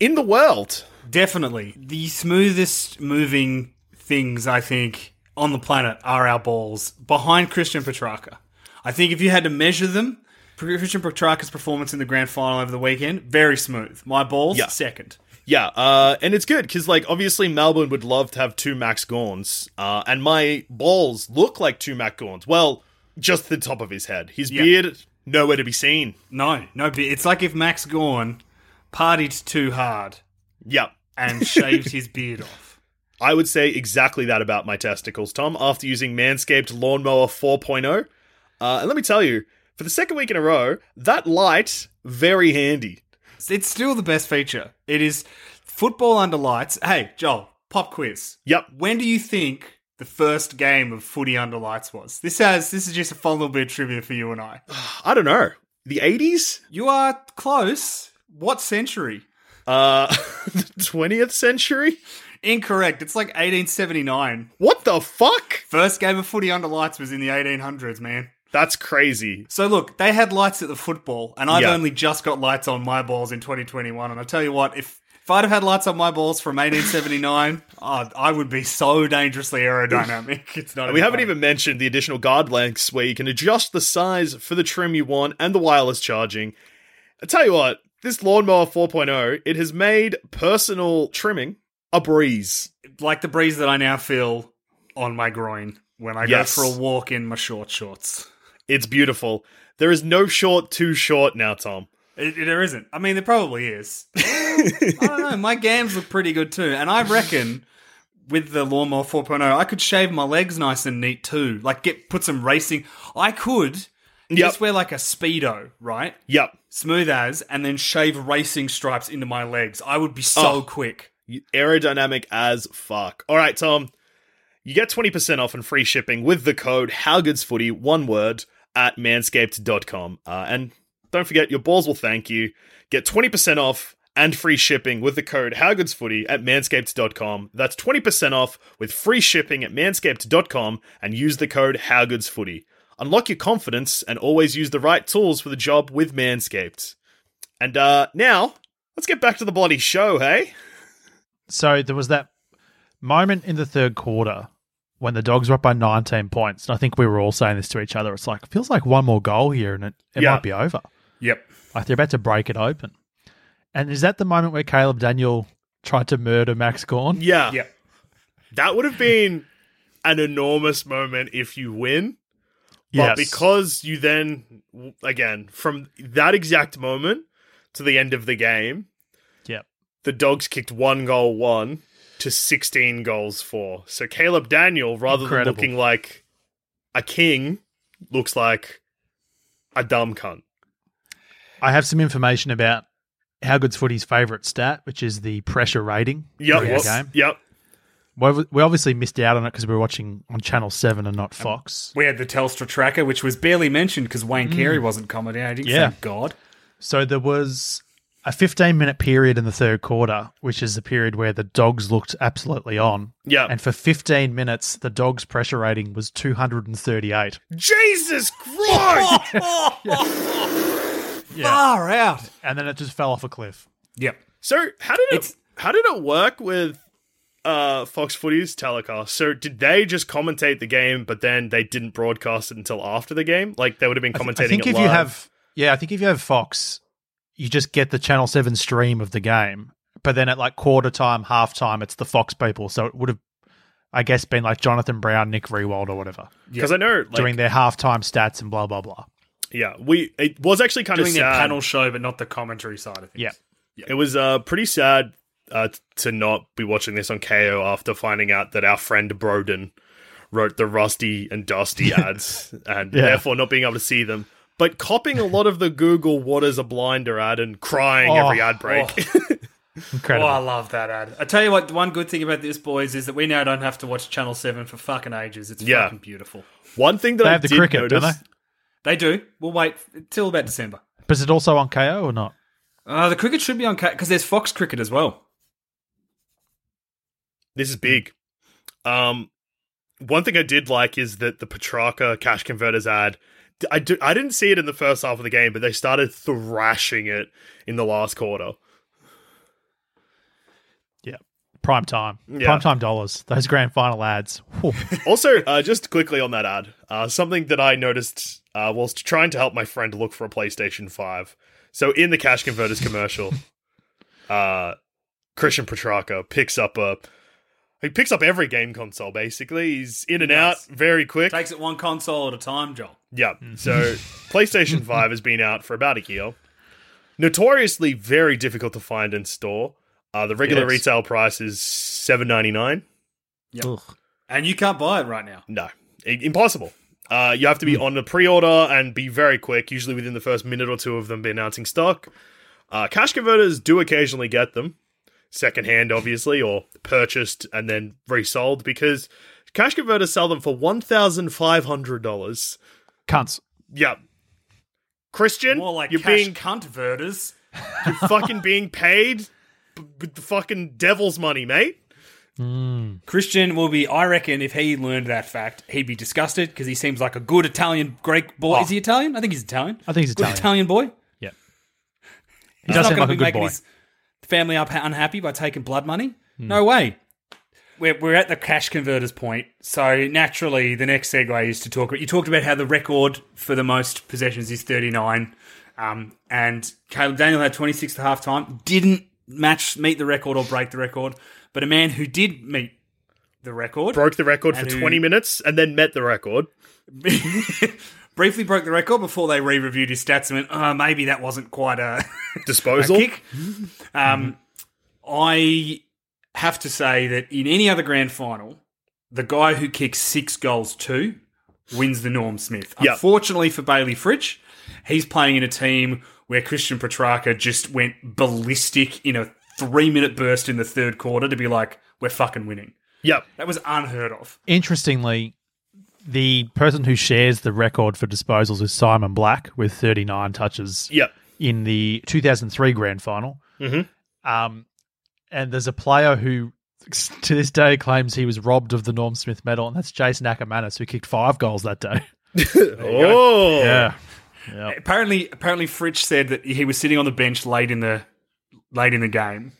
in the world. Definitely. The smoothest moving things, I think, on the planet are our balls behind Christian Petracca. I think if you had to measure them, Christian Petracca's performance in the grand final over the weekend, very smooth. My balls, Yeah. second. Yeah, uh, and it's good because, like, obviously Melbourne would love to have two Max Gawns, uh, and my balls look like two Max Gawns. Well, just the top of his head. His Yeah. beard, nowhere to be seen. No, no, but it's like if Max Gawn partied too hard Yep. and shaved his beard off. I would say exactly that about my testicles, Tom, after using Manscaped Lawnmower 4.0. Uh, and let me tell you, for the second week in a row, that light, very handy. It's still the best feature. It is football under lights. Hey, Joel, pop quiz. Yep. When do you think the first game of footy under lights was? This has this is just a fun little bit of trivia for you and I. I don't know. The 80s? You are close. What century? Uh, the 20th century? Incorrect. It's like 1879. What the fuck? First game of footy under lights was in the 1800s, man. That's crazy. So look, they had lights at the football, and I've Yeah. only just got lights on my balls in 2021. And I tell you what, if if I'd have had lights on my balls from 1879, oh, I would be so dangerously aerodynamic. It's not. We haven't even mentioned the additional guard lengths where you can adjust the size for the trim you want and the wireless charging. I tell you what, this lawnmower 4.0, it has made personal trimming a breeze. like the breeze that I now feel on my groin when I Yes. go for a walk in my short shorts. It's beautiful. There is no short too short now, Tom. It, it- there isn't. I mean, there probably is. I don't know. My gams look pretty good too, and I reckon with the lawnmower 4.0, I could shave my legs nice and neat too. Like get put some racing. I could Yep. just wear like a speedo, right? Yep. Smooth as, and then shave racing stripes into my legs. I would be so Oh. quick. Aerodynamic as fuck. All right, Tom. You get 20% off and free shipping with the code HowGoodsFooty, one word, at manscaped.com. Uh, and don't forget, your balls will thank you. Get 20% off and free shipping with the code HowGoodsFooty at manscaped.com. That's 20% off with free shipping at manscaped.com and use the code HowGoodsFooty. Unlock your confidence and always use the right tools for the job with Manscaped. And uh, now, let's get back to the bloody show, hey? So there was that moment in the third quarter when the dogs were up by 19 points. And I think we were all saying this to each other. It's like, it feels like one more goal here and it, it Yeah. might be over. Yep. Like they're about to break it open. And is that the moment where Caleb Daniel tried to murder Max Gawn? Yeah. Yep. That would have been an enormous moment if you win. But Yes. because you then, again, from that exact moment to the end of the game, Yep. the dogs kicked one goal one to 16 goals for. So Caleb Daniel, rather Incredible. than looking like a king, looks like a dumb cunt. I have some information about How Good's Footy's favourite stat, which is the pressure rating Yep. during the whoops, game. Yep. We obviously missed out on it because we were watching on Channel 7 and not Fox. We had the Telstra tracker, which was barely mentioned because Wayne mm. Carey wasn't accommodating. Yeah. Thank God. So there was a 15 minute period in the third quarter, which is the period where the dogs looked absolutely on. Yeah. And for 15 minutes, the dogs' pressure rating was 238. Jesus Christ! Far out. And then it just fell off a cliff. Yep. so how did it It's- how did it work with uh, Fox Footy's telecast. So did they just commentate the game, but then they didn't broadcast it until after the game? Like they would have been I, th- commentating. I think it if live. you have, yeah, I think if you have Fox, you just get the Channel Seven stream of the game. But then at like quarter time, half time, it's the Fox people. So it would have, I guess, been like Jonathan Brown, Nick Riewoldt, or whatever, because I know like, doing their halftime stats and blah blah blah. yeah, we it was actually kind Doing of their sad. panel show, but not the commentary side of things. Yeah. It was uh, pretty sad uh, to not be watching this on Kayo after finding out that our friend Broden wrote the Rusty and Dusty ads and Yeah. therefore not being able to see them. But copying a lot of the Google "What is a blinder" ad and crying Oh, every ad break. Incredible. Oh, I love that ad. I tell you what, one good thing about this, boys, is that we now don't have to watch Channel 7 for fucking ages. It's Yeah. fucking beautiful. One thing that they I have the cricket, notice, don't they? They do. We'll wait till about December. But is it also on Kayo or not? Uh, the cricket should be on Kayo because there's Fox Cricket as well. This is big. Um, one thing I did like is that the Petracca cash converters ad. I, do, I didn't see it in the first half of the game, but they started thrashing it in the last quarter. Yeah. Prime time. Yeah. Prime time dollars. Those grand final ads. Also, uh, just quickly on that ad, uh, something that I noticed uh, whilst trying to help my friend look for a PlayStation 5. So, in the cash converters commercial, uh, Christian Petracca picks up a. He picks up every game console, basically. He's in and out very quick. Takes it one console at a time, Joel. Yeah. So PlayStation 5 has been out for about a year. Notoriously very difficult to find in store. Uh, the regular Yes. retail price is seven ninety nine. Ugh. And you can't buy it right now. No, I- impossible. Uh, you have to be on the pre-order and be very quick. Usually within the first minute or two of them be announcing stock. Uh, cash converters do occasionally get them, secondhand, obviously, or purchased and then resold because cash converters sell them for one thousand five hundred dollars. Cunts. Yeah. Christian, More like you're cash being cunt you're fucking being paid b- with the fucking devil's money, mate. Hmm. Christian will be, I reckon, if he learned that fact, he'd be disgusted because he seems like a good Italian Greek boy. Oh. Is he oh. Italian? I think he's Italian. I think he's good Italian. Italian boy. Yeah. He He's does not seem like a good boy. his family up unhappy by taking blood money. No way. We're, we're at the cash converters point, so naturally the next segue is to talk about. You talked about how the record for the most possessions is 39, um, and Caleb Daniel had 26 at half time. Didn't match meet the record or break the record, but a man who did meet the record Broke the record for who- 20 minutes and then met the record. briefly broke the record before they re-reviewed his stats and went, oh, maybe that wasn't quite a, a Disposal. kick. Um, I have to say that in any other grand final, the guy who kicks six goals two wins the Norm Smith. Yep. Unfortunately for Bailey Fritsch, he's playing in a team where Christian Petracca just went ballistic in a three-minute burst in the third quarter to be like, we're fucking winning. Yep. That was unheard of. Interestingly, the person who shares the record for disposals is Simon Black with 39 touches Yep. in the 2003 grand final. Mm-hmm. Um, and there's a player who, to this day, claims he was robbed of the Norm Smith medal, and that's Jason Ackermanis, who kicked five goals that day. Oh. Yeah. apparently apparently Fritsch said that he was sitting on the bench late in the late in the game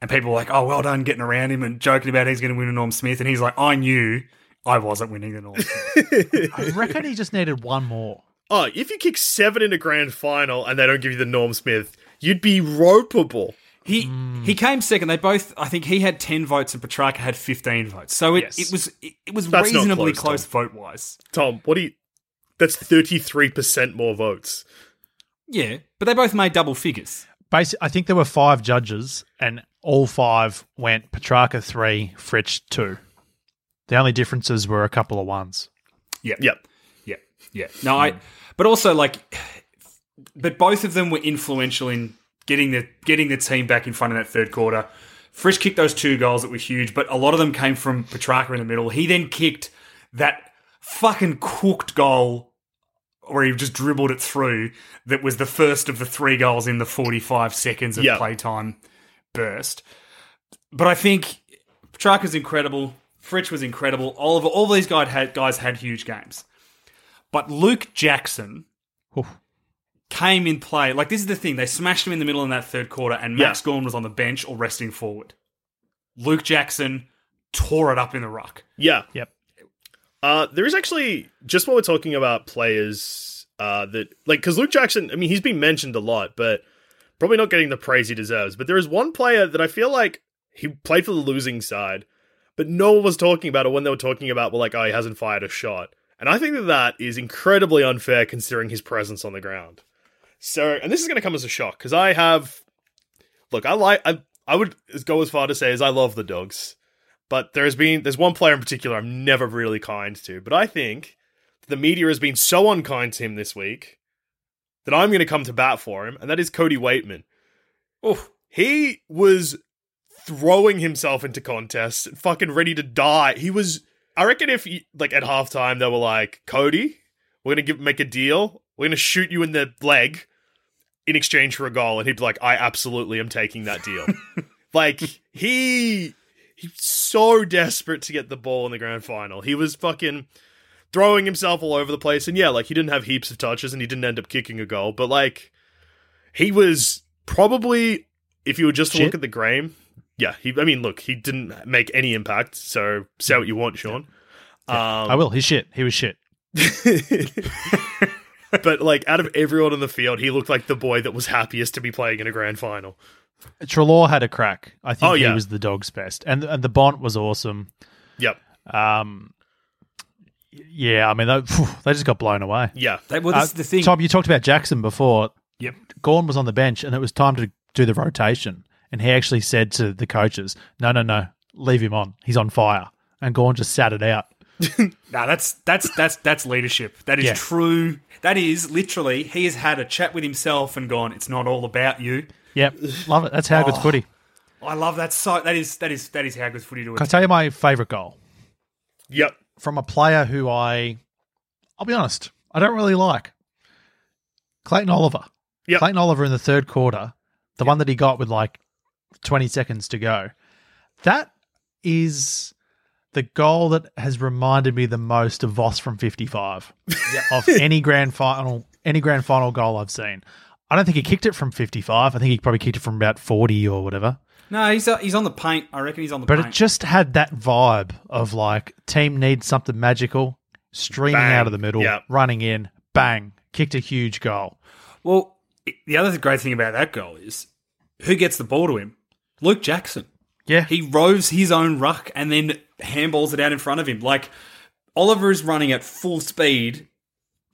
and people were like, Oh, well done getting around him and joking about he's gonna win a Norm Smith and he's like, I knew I wasn't winning the Norm I reckon he just needed one more. Oh, if you kick seven in a grand final and they don't give you the Norm Smith, you'd be ropeable. he he hmm. came second. They both I think he had ten votes and Petracca had fifteen votes. So it, Yes. it was it, it was That's reasonably close, close, vote wise. Tom, what do you. That's 33% more votes. Yeah. But they both made double figures. Basi- I think there were five judges, and all five went Petracca three, Fritsch two. The only differences were a couple of ones. Yeah. Yep. Yeah, yeah. No, I. But also, like, but both of them were influential in getting the getting the team back in front of that third quarter. Fritsch kicked those two goals that were huge, but a lot of them came from Petracca in the middle. He then kicked that fucking cooked goal where he just dribbled it through. That was the first of the three goals in the forty-five seconds of Yeah. playtime burst. But I think Petracca's incredible. Fritsch was incredible. All of all these guys had guys had huge games. But Luke Jackson Oof. came in play. Like this is the thing. They smashed him in the middle in that third quarter, and Max Gawn was on the bench or resting forward. Luke Jackson tore it up in the ruck. Yeah. Yep. Uh, there is actually just while we're talking about players uh, that like because Luke Jackson, I mean, he's been mentioned a lot, but probably not getting the praise he deserves. But there is one player that I feel like he played for the losing side, but no one was talking about it when they were talking about well, like oh, he hasn't fired a shot, and I think that that is incredibly unfair considering his presence on the ground. So, and this is going to come as a shock because I have, look, I like I I would go as far to say as I love the dogs. But there's been there's one player in particular I'm never really kind to. But I think the media has been so unkind to him this week that I'm going to come to bat for him, and that is Cody Weightman. Oh, He was throwing himself into contests, fucking ready to die. He was. I reckon if like at halftime they were like, Cody, we're gonna give make a deal. We're gonna shoot you in the leg in exchange for a goal, and he'd be like, I absolutely am taking that deal. like he he's so desperate to get the ball in the grand final. He was fucking throwing himself all over the place, and yeah, like he didn't have heaps of touches, and he didn't end up kicking a goal, but like he was probably if you were just to Shit. look at the game, yeah, he. I mean, look, he didn't make any impact. So say what you want, Sean. Um, I will. He's shit. He was shit. but like out of everyone on the field, he looked like the boy that was happiest to be playing in a grand final. Treloar had a crack. I think Oh, he was the dog's best, and and the Bont was awesome. Yep. Um, yeah, I mean they, phew, they just got blown away. Yeah. they, well, this is Uh, the thing. Tom, you talked about Jackson before. Yep. Gawn was on the bench, and it was time to do the rotation. And he actually said to the coaches, "No, no, no, leave him on. He's on fire." And Gawn just sat it out. No, that's that's that's that's leadership. That is Yeah. true. That is literally he has had a chat with himself and gone. It's not all about you. Yep, love it. That's how Oh. good's footy. I love that. So that is that is that is how good footy to Can I tell you my favourite goal Yep. from a player who I, I'll be honest, I don't really like. Clayton Oliver. Yep. Clayton Oliver in the third quarter, the one that he got with like 20 seconds to go. That is the goal that has reminded me the most of Voss from 55 of any grand final any grand final goal I've seen. I don't think he kicked it from 55. I think he probably kicked it from about 40 or whatever. No, he's uh, he's on the paint. I reckon he's on the But paint. But it just had that vibe of like team needs something magical, streaming Bang. out of the middle, Yeah. running in, bang, kicked a huge goal. well, the other great thing about that goal is who gets the ball to him. Luke Jackson. Yeah, He roves his own ruck and then handballs it out in front of him. Like Oliver is running at full speed.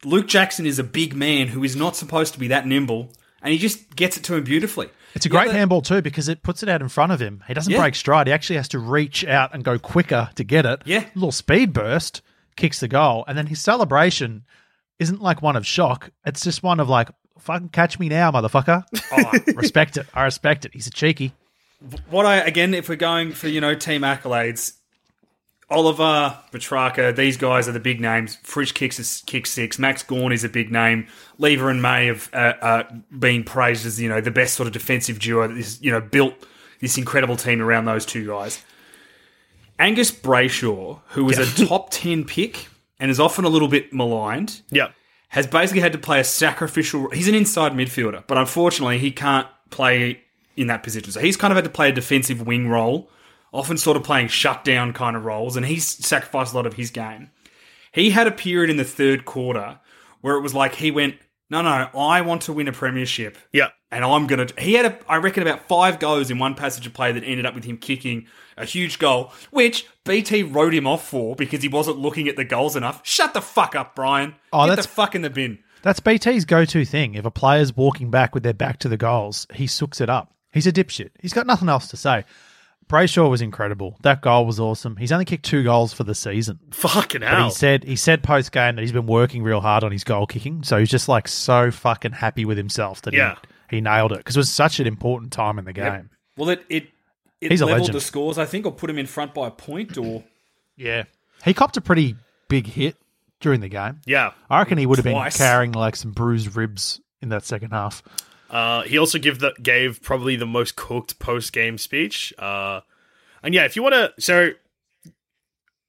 Luke Jackson is a big man who is not supposed to be that nimble, and he just gets it to him beautifully. It's a The great other- handball too because it puts it out in front of him. He doesn't Yeah. break stride. He actually has to reach out and go quicker to get it. Yeah. little speed burst kicks the goal, and then his celebration isn't like one of shock. It's just one of like, "Fucking catch me now, motherfucker!" Oh, I respect it. I respect it. He's a cheeky. What I again, if we're going for you know team accolades, Oliver, Petracca, these guys are the big names. Fritsch kicks is kick six. Max Gawn is a big name. Lever and May have uh, uh, been praised as you know the best sort of defensive duo that this you know built this incredible team around those two guys. Angus Brayshaw, who was a top ten pick and is often a little bit maligned, Yep. has basically had to play a sacrificial. He's an inside midfielder, but unfortunately, he can't play in that position. So he's kind of had to play a defensive wing role, often sort of playing shutdown kind of roles, and he's sacrificed a lot of his game. He had a period in the third quarter where it was like he went, "No, no, I want to win a premiership." Yeah. and I'm gonna. He had, a, I reckon, about five goes in one passage of play that ended up with him kicking a huge goal, which BT wrote him off for because he wasn't looking at the goals enough. Shut the fuck up, Brian. Oh, Get that's- the fuck in the bin. That's BT's go-to thing. If a player's walking back with their back to the goals, he sooks it up. He's a dipshit. He's got nothing else to say. Brayshaw was incredible. That goal was awesome. He's only kicked two goals for the season. Fucking But hell. he said he said post game that he's been working real hard on his goal kicking. So he's just like so fucking happy with himself that Yeah. he, he nailed it because it was such an important time in the game. Well, it it it He's leveled the scores, I think, or put him in front by a point, or Yeah, he copped a pretty big hit during the game. yeah. I reckon he would have been carrying like some bruised ribs in that second half. Uh, he also give the, gave probably the most cooked post game speech. Uh, and yeah, if you want to, so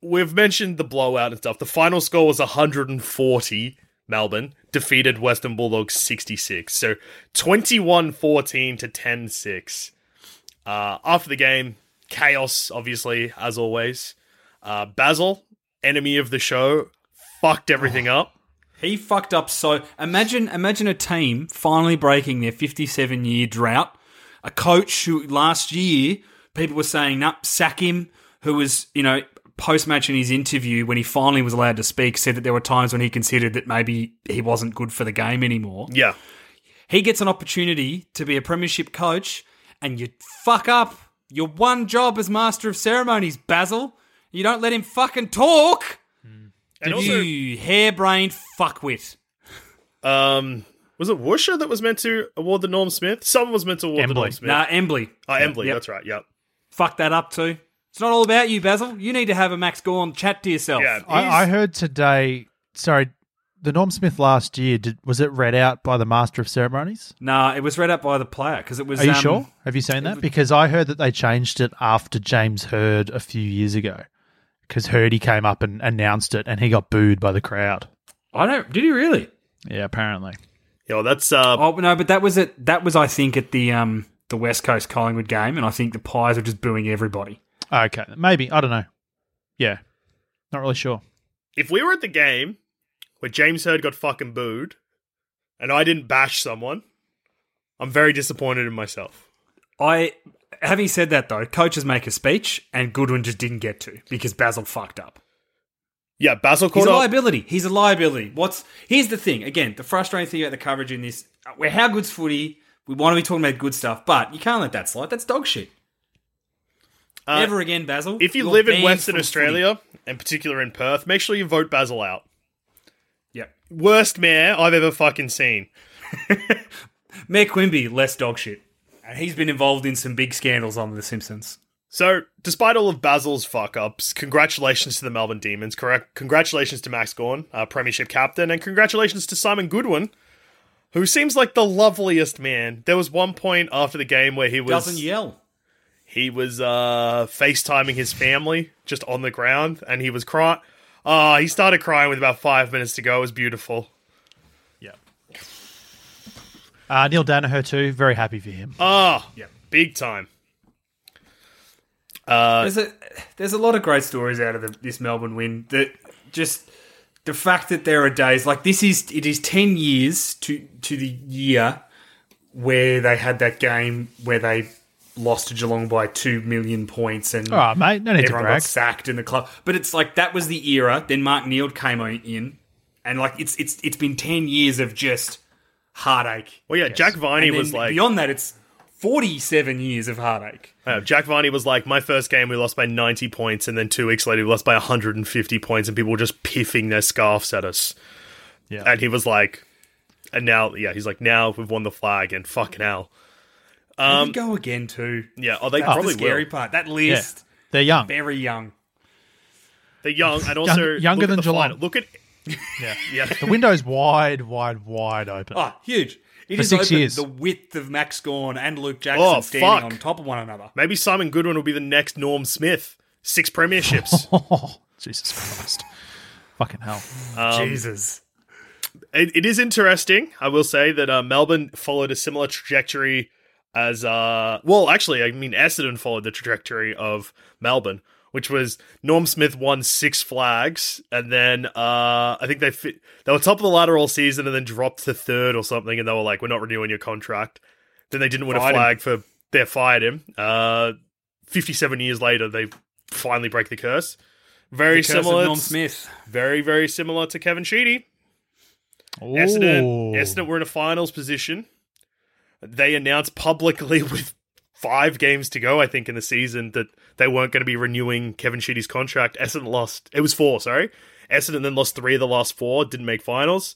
we've mentioned the blowout and stuff. The final score was 140. Melbourne defeated Western Bulldogs 66. So 21 14 to 10 6. Uh, after the game, chaos, obviously, as always. Uh, Basil, enemy of the show, fucked everything up. He fucked up so. Imagine, imagine a team finally breaking their 57 year drought. A coach who last year people were saying, "Nah, sack him." Who was, you know, post match in his interview when he finally was allowed to speak, said that there were times when he considered that maybe he wasn't good for the game anymore. Yeah. He gets an opportunity to be a premiership coach, and you fuck up your one job as master of ceremonies, Basil. You don't let him fucking talk. And also, you harebrained fuckwit. um, was it Worcester that was meant to award the Norm Smith? Someone was meant to award the Norm Smith. Nah, Embley. oh, Embley, Yep. that's right. Yep. Fuck that up too. It's not all about you, Basil. You need to have a Max Gawn chat to yourself. Yeah. I, I heard today. Sorry, the Norm Smith last year did, was it read out by the Master of Ceremonies? Nah, it was read out by the player because it was. Are you um, sure? Have you seen that? Because I heard that they changed it after James Hird a few years ago. Because Hirdy came up and announced it, and he got booed by the crowd. I don't. Did he really? Yeah, apparently. Yeah, well, that's uh, Oh no, but that was it. That was I think at the um the West Coast Collingwood game, and I think the Pies were just booing everybody. Okay, maybe I don't know. Yeah, not really sure. if we were at the game where James Hird got fucking booed and I didn't bash someone, I'm very disappointed in myself. I, having said that though, coaches make a speech, and Goodwin just didn't get to because Basil fucked up. Yeah, Basil He's caught a up. liability. He's a liability. What's here's the thing. Again, the frustrating thing about the coverage in this, we're how good's footy. We want to be talking about good stuff, but you can't let that slide. That's dog shit. Uh, Never again, Basil. If you You're live in Western Australia, and particular in Perth, make sure you vote Basil out. footy. Yep. Worst mayor I've ever fucking seen. Mayor Quimby, less dog shit. And he's been involved in some big scandals on The Simpsons. So, despite all of Basil's fuck ups, congratulations to the Melbourne Demons. Correct. Congratulations to Max Gawn, our Premiership captain, and congratulations to Simon Goodwin, who seems like the loveliest man. There was one point after the game where he was Doesn't yell. he was uh FaceTiming his family just on the ground, and he was crying. Ah, he started crying with about five minutes to go. It was beautiful. Yeah. Uh, Neil Daniher too. Very happy for him. Ah, Yeah. big time. Uh, There's a there's a lot of great stories out of the, this Melbourne win. That just the fact that there are days like this is it is ten years to to the year where they had that game where they lost to Geelong by two million points and All right, mate. No need to everyone brag. got sacked in the club. But it's like that was the era. Then Mark Neeld came in, and like it's it's it's been ten years of just heartache. well, yeah, Jack Viney And then was like, beyond that, it's forty seven years of heartache. uh, Jack Viney was like, my first game we lost by ninety points, and then two weeks later we lost by hundred and fifty points, and people were just piffing their scarves at us. Yeah. And he was like, and now, yeah, he's like, now we've won the flag, and fucking hell, Um, go again too. yeah. Oh, they That's probably the scary will. part. That Yeah. list, They're young. very young. They're young, and also younger look at than the Geelong. final. Look at Yeah. yeah. The window's wide, wide, wide open. Oh, huge! It For is six open years. the width of Max Gawn and Luke Jackson Oh, standing fuck. on top of one another. Maybe Simon Goodwin will be the next Norm Smith. Six premierships. Oh, Jesus Christ. Fucking hell. Um, Jesus. it, it is interesting. I will say that uh, Melbourne followed a similar trajectory as uh well actually I mean Essendon followed the trajectory of Melbourne which was Norm Smith won six flags and then uh I think they fit, they were top of the ladder all season and then dropped to third or something and they were like we're not renewing your contract then they didn't win Fired a him. flag for they fired him uh 57 years later they finally break the curse very The curse similar Norm Smith. very very similar to Kevin Sheedy Essendon, Ooh. Essendon were in a finals position. They announced publicly with five games to go, I think, in the season that they weren't going to be renewing Kevin Sheedy's contract. Essendon lost. It was four, sorry. Essendon then lost three of the last four, didn't make finals.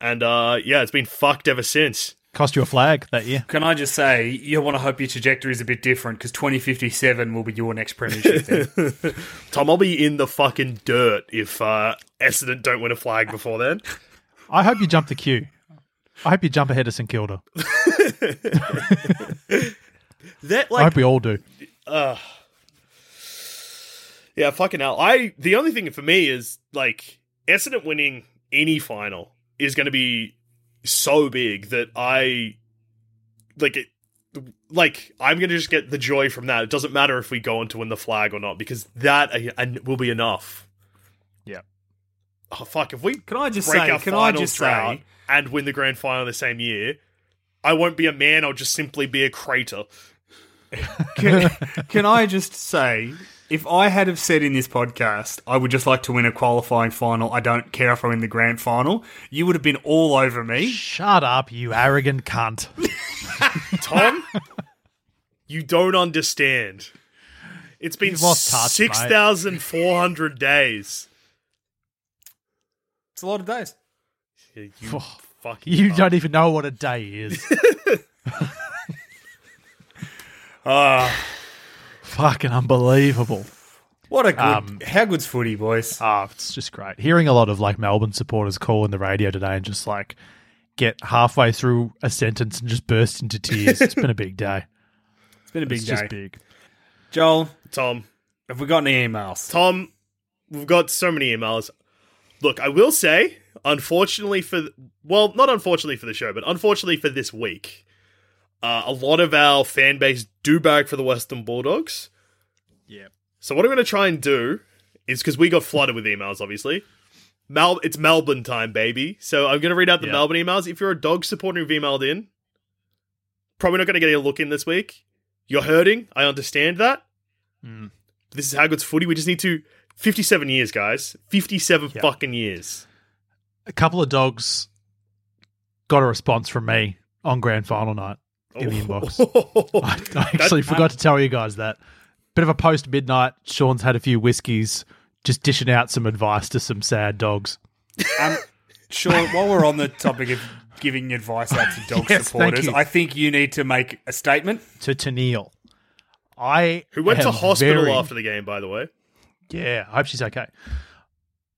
And uh, yeah, it's been fucked ever since. Cost you a flag that year. Can I just say, you want to hope your trajectory is a bit different because 2057 will be your next premiership. then. Tom, I'll be in the fucking dirt if uh, Essendon don't win a flag before then. I hope you jump the queue. I hope you jump ahead of St Kilda. That like I like hope we all do. Yeah, fucking hell. I the only thing for me is like Essendon winning any final is going to be so big that I like it. like I'm gonna just get the joy from that. It doesn't matter if we go on to win the flag or not because that uh, will be enough. Yeah. Oh fuck! If we Can I just break say? our Can I just say? and win the grand final the same year, I won't be a man. I'll just simply be a crater. Can, can I just say? If I had have said in this podcast, I would just like to win a qualifying final. I don't care if I win the grand final. You would have been all over me. Shut up, you arrogant cunt. Tom, you don't understand. It's been You've lost touch, six thousand four hundred days. It's a lot of days. Yeah, You fucking. You cunt. don't even know what a day is. Ah, Fucking unbelievable. what a good. Um, how good's footy, boys? Ah, it's just great. Hearing a lot of like Melbourne supporters call in the radio today and just like get halfway through a sentence and just burst into tears. it's been a big day. it's been a big It's day. just big. Joel, Tom. have we got any emails? Tom, we've got so many emails. Look, I will say, unfortunately for well, not unfortunately for the show, but unfortunately for this week, uh, a lot of our fan base do bag for the Western Bulldogs. Yeah. So what I'm going to try and do is because we got flooded with emails, obviously. Mel, it's Melbourne time, baby. So I'm going to read out the Yeah. Melbourne emails. If you're a dog supporter who've emailed in, probably not going to get a look in this week. You're hurting. I understand that. Mm. This is how good's footy. We just need to. 57 years, guys. 57 Yeah. fucking years. A couple of dogs got a response from me on grand final night in the inbox. I, I actually forgot to tell you guys that. Bit of a post midnight. Sean's had a few whiskeys, just dishing out some advice to some sad dogs. Um, Sean, while we're on the topic of giving advice out to dog Yes, supporters. I think you need to make a statement. To Tennille. I Who went to hospital very- after the game, by the way. Yeah, I hope she's okay.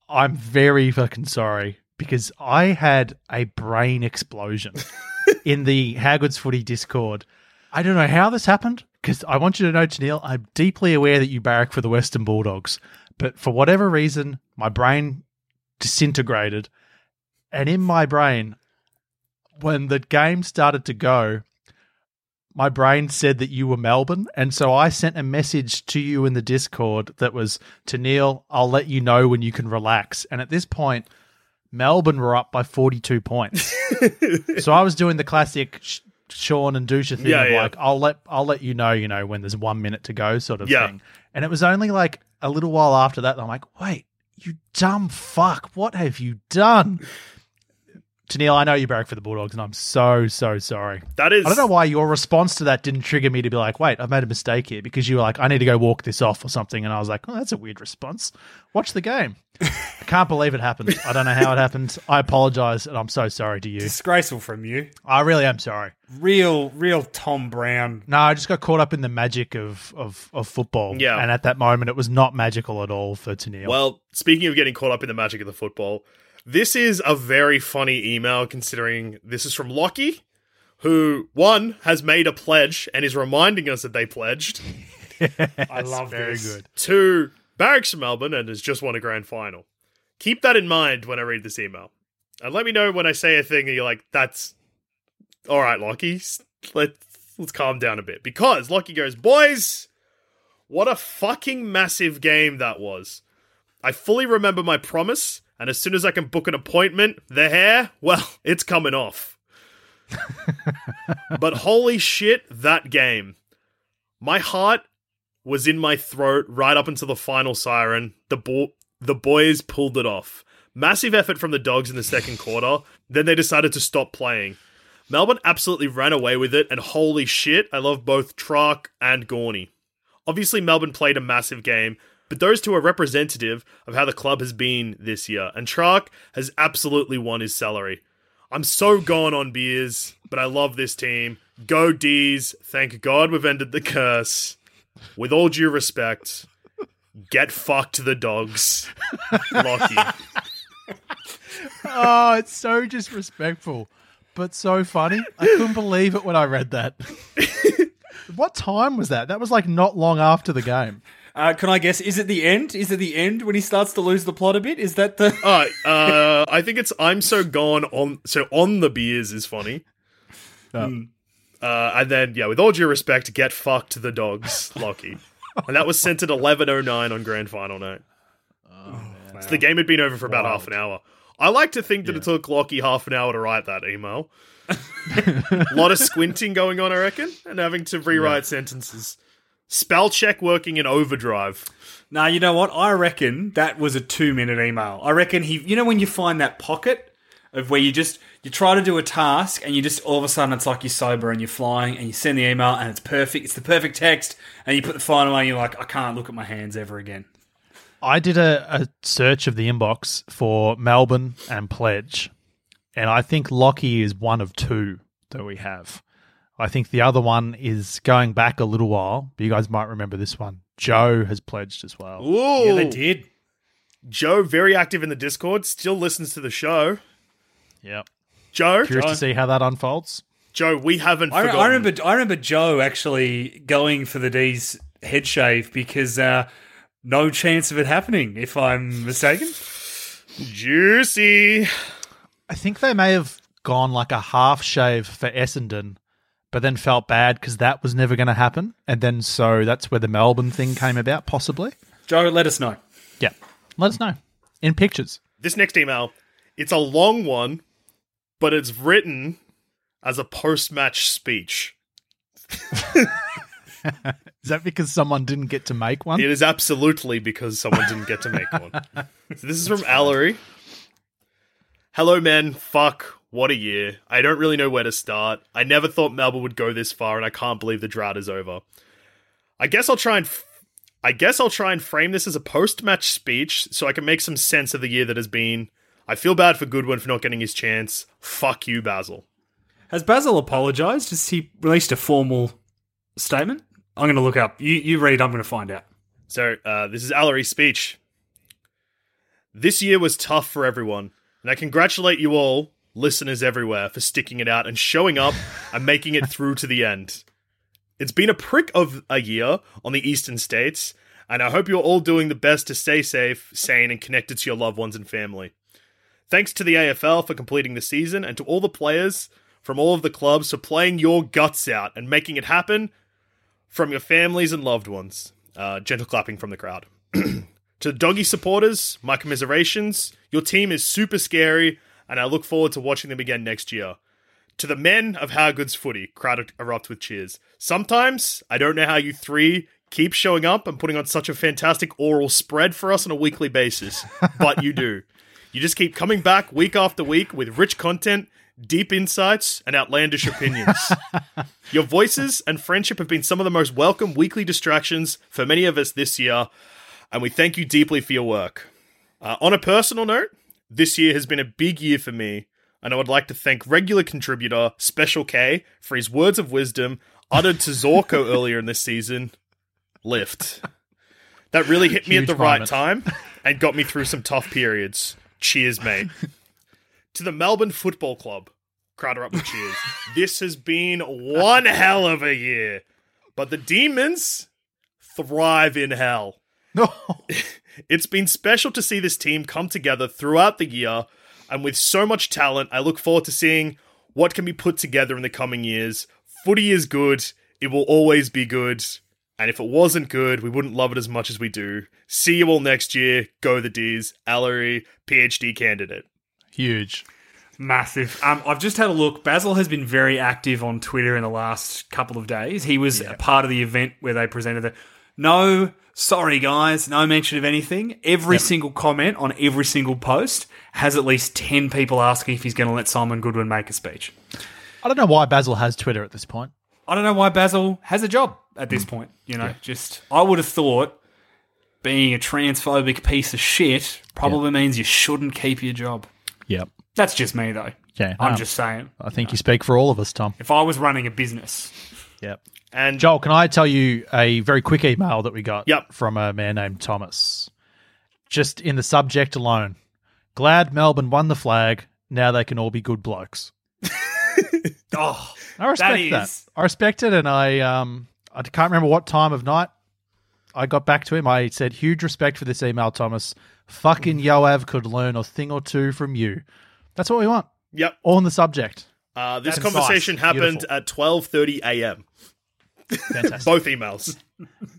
I'm very fucking sorry because I had a brain explosion in the How Good's Footy Discord. I don't know how this happened because I want you to know, Tennille, I'm deeply aware that you barrack for the Western Bulldogs, but for whatever reason, my brain disintegrated. And in my brain, when the game started to go, my brain said that you were Melbourne, and so I sent a message to you in the Discord that was to I'll let you know when you can relax. And at this point, Melbourne were up by 42 points. so I was doing the classic Sh- Sean and Dusha thing Yeah, of yeah. like, I'll let I'll let you know, you know, when there's one minute to go sort of Yeah. thing. And it was only like a little while after that, that I'm like, wait, you dumb fuck, what have you done? Tennille, I know you're barrack for the Bulldogs, and I'm so, so sorry. That is. I don't know why your response to that didn't trigger me to be like, wait, I've made a mistake here because you were like, I need to go walk this off or something. And I was like, oh, that's a weird response. Watch the game. I can't believe it happened. I don't know how it happened. I apologize and I'm so sorry to you. Disgraceful from you. I really am sorry. Real, real Tom Brown. No, I just got caught up in the magic of, of, of football. Yeah. And at that moment, it was not magical at all for Tennille. Well, speaking of getting caught up in the magic of the football, this is a very funny email considering this is from Lockie, who, one, has made a pledge and is reminding us that they pledged. I love very this. good. Two, barracks from Melbourne and has just won a grand final. Keep that in mind when I read this email. And let me know when I say a thing and you're like, that's all right, Lockie. Let's let's calm down a bit. Because Lockie goes, boys, what a fucking massive game that was. I fully remember my promise, and as soon as I can book an appointment, the hair, well, it's coming off. but holy shit, that game. My heart was in my throat right up until the final siren. The bo- the boys pulled it off. Massive effort from the dogs in the second quarter. Then they decided to stop playing. Melbourne absolutely ran away with it, and holy shit, I love both Truck and Gawny. Obviously, Melbourne played a massive game, but those two are representative of how the club has been this year, and Truck has absolutely won his salary. I'm so gone on beers, but I love this team. Go D's. Thank God we've ended the curse. With all due respect, get fucked the dogs. Lockie. oh, it's so disrespectful, but so funny. I couldn't believe it when I read that. what time was that? That was like not long after the game. Uh, can I guess? Is it the end? Is it the end when he starts to lose the plot a bit? Is that the? Uh, uh, I think it's I'm so gone on so on the beers is funny. Um, Uh, and then, yeah, with all due respect, get fucked the dogs, Lockie. and that was sent at 11.09 on grand final night. So the game had been over for about half an hour. I like to think that it took Lockie half an hour to write that email. A lot of squinting going on, I reckon, and having to rewrite sentences. Spell check working in overdrive. Now you know what? I reckon that was a two-minute email. I reckon he. You know when you find that pocket of where you just you try to do a task and you just all of a sudden it's like you're sober and you're flying and you send the email and it's perfect. It's the perfect text and you put the final one and you're like, I can't look at my hands ever again. I did a, a search of the inbox for Melbourne and Pledge, and I think Lockie is one of two that we have. I think the other one is going back a little while, but you guys might remember this one. Joe has pledged as well. Ooh, Yeah, they did. Joe, very active in the Discord, still listens to the show. Yep. Joe, Curious to see how that unfolds. Joe, we haven't I, forgotten. I remember. I remember Joe actually going for the D's head shave because uh, no chance of it happening. If I'm mistaken. Juicy. I think they may have gone like a half shave for Essendon, but then felt bad because that was never going to happen. And then so that's where the Melbourne thing came about, possibly. Joe, let us know. Yeah. Let us know in pictures. This next email, it's a long one, but it's written as a post-match speech. Is that because someone didn't get to make one? It is absolutely because someone didn't get to make one. So this is from Allery. Hello, men. Fuck. What a year. I don't really know where to start. I never thought Melbourne would go this far, and I can't believe the drought is over. I guess I'll try and. F- I guess I'll try and frame this as a post-match speech so I can make some sense of the year that has been. I feel bad for Goodwin for not getting his chance. Fuck you, Basil. Has Basil apologised? Has he released a formal statement? I'm going to look up. You, you read. I'm going to find out. So uh, this is Allery's speech. This year was tough for everyone, and I congratulate you all, listeners everywhere, for sticking it out and showing up and making it through to the end. It's been a prick of a year on the eastern states, and I hope you're all doing the best to stay safe, sane, and connected to your loved ones and family. Thanks to the AFL for completing the season, and to all the players from all of the clubs for playing your guts out and making it happen from your families and loved ones. Uh, gentle clapping from the crowd. to the doggy supporters, my commiserations. Your team is super scary, and I look forward to watching them again next year. To the men of How Good's footy, crowd erupt with cheers. Sometimes I don't know how you three keep showing up and putting on such a fantastic oral spread for us on a weekly basis, but you do. You just keep coming back week after week with rich content, deep insights, and outlandish opinions. Your voices and friendship have been some of the most welcome weekly distractions for many of us this year, and we thank you deeply for your work. Uh, on a personal note, this year has been a big year for me, and I would like to thank regular contributor Special K for his words of wisdom uttered to Zorko earlier in this season. Lift. That really hit me at Huge the right time and got me through some tough periods. Cheers, mate. to the Melbourne Football Club. Crowd up with cheers. this has been one hell of a year. But the demons thrive in hell. No. It's been special to see this team come together throughout the year, and with so much talent, I look forward to seeing what can be put together in the coming years. Footy is good, it will always be good, and if it wasn't good, we wouldn't love it as much as we do. See you all next year. Go the D's. Allery, PhD candidate. Huge. Massive. Um, I've just had a look. Basil has been very active on Twitter in the last couple of days. He was a part of the event where they presented the. No, sorry guys, no mention of anything. Every single comment on every single post has at least 10 people asking if he's going to let Simon Goodwin make a speech. I don't know why Basil has Twitter at this point. I don't know why Basil has a job at this hmm. point. You know, just I would have thought being a transphobic piece of shit probably means you shouldn't keep your job. Yep. That's just me though. Yeah, I'm no. just saying. I think you speak for all of us, Tom. If I was running a business, Yep. And Joel, can I tell you a very quick email that we got Yep. from a man named Thomas? Just in the subject alone. Glad Melbourne won the flag. Now they can all be good blokes. oh, I respect that. is- I respect it, and I um I can't remember what time of night I got back to him. I said huge respect for this email, Thomas. Fucking Yoav could learn a thing or two from you. That's what we want. yep, All in the subject. Uh, this Concise. conversation happened Beautiful. at 12:30 a.m. Fantastic. Both emails.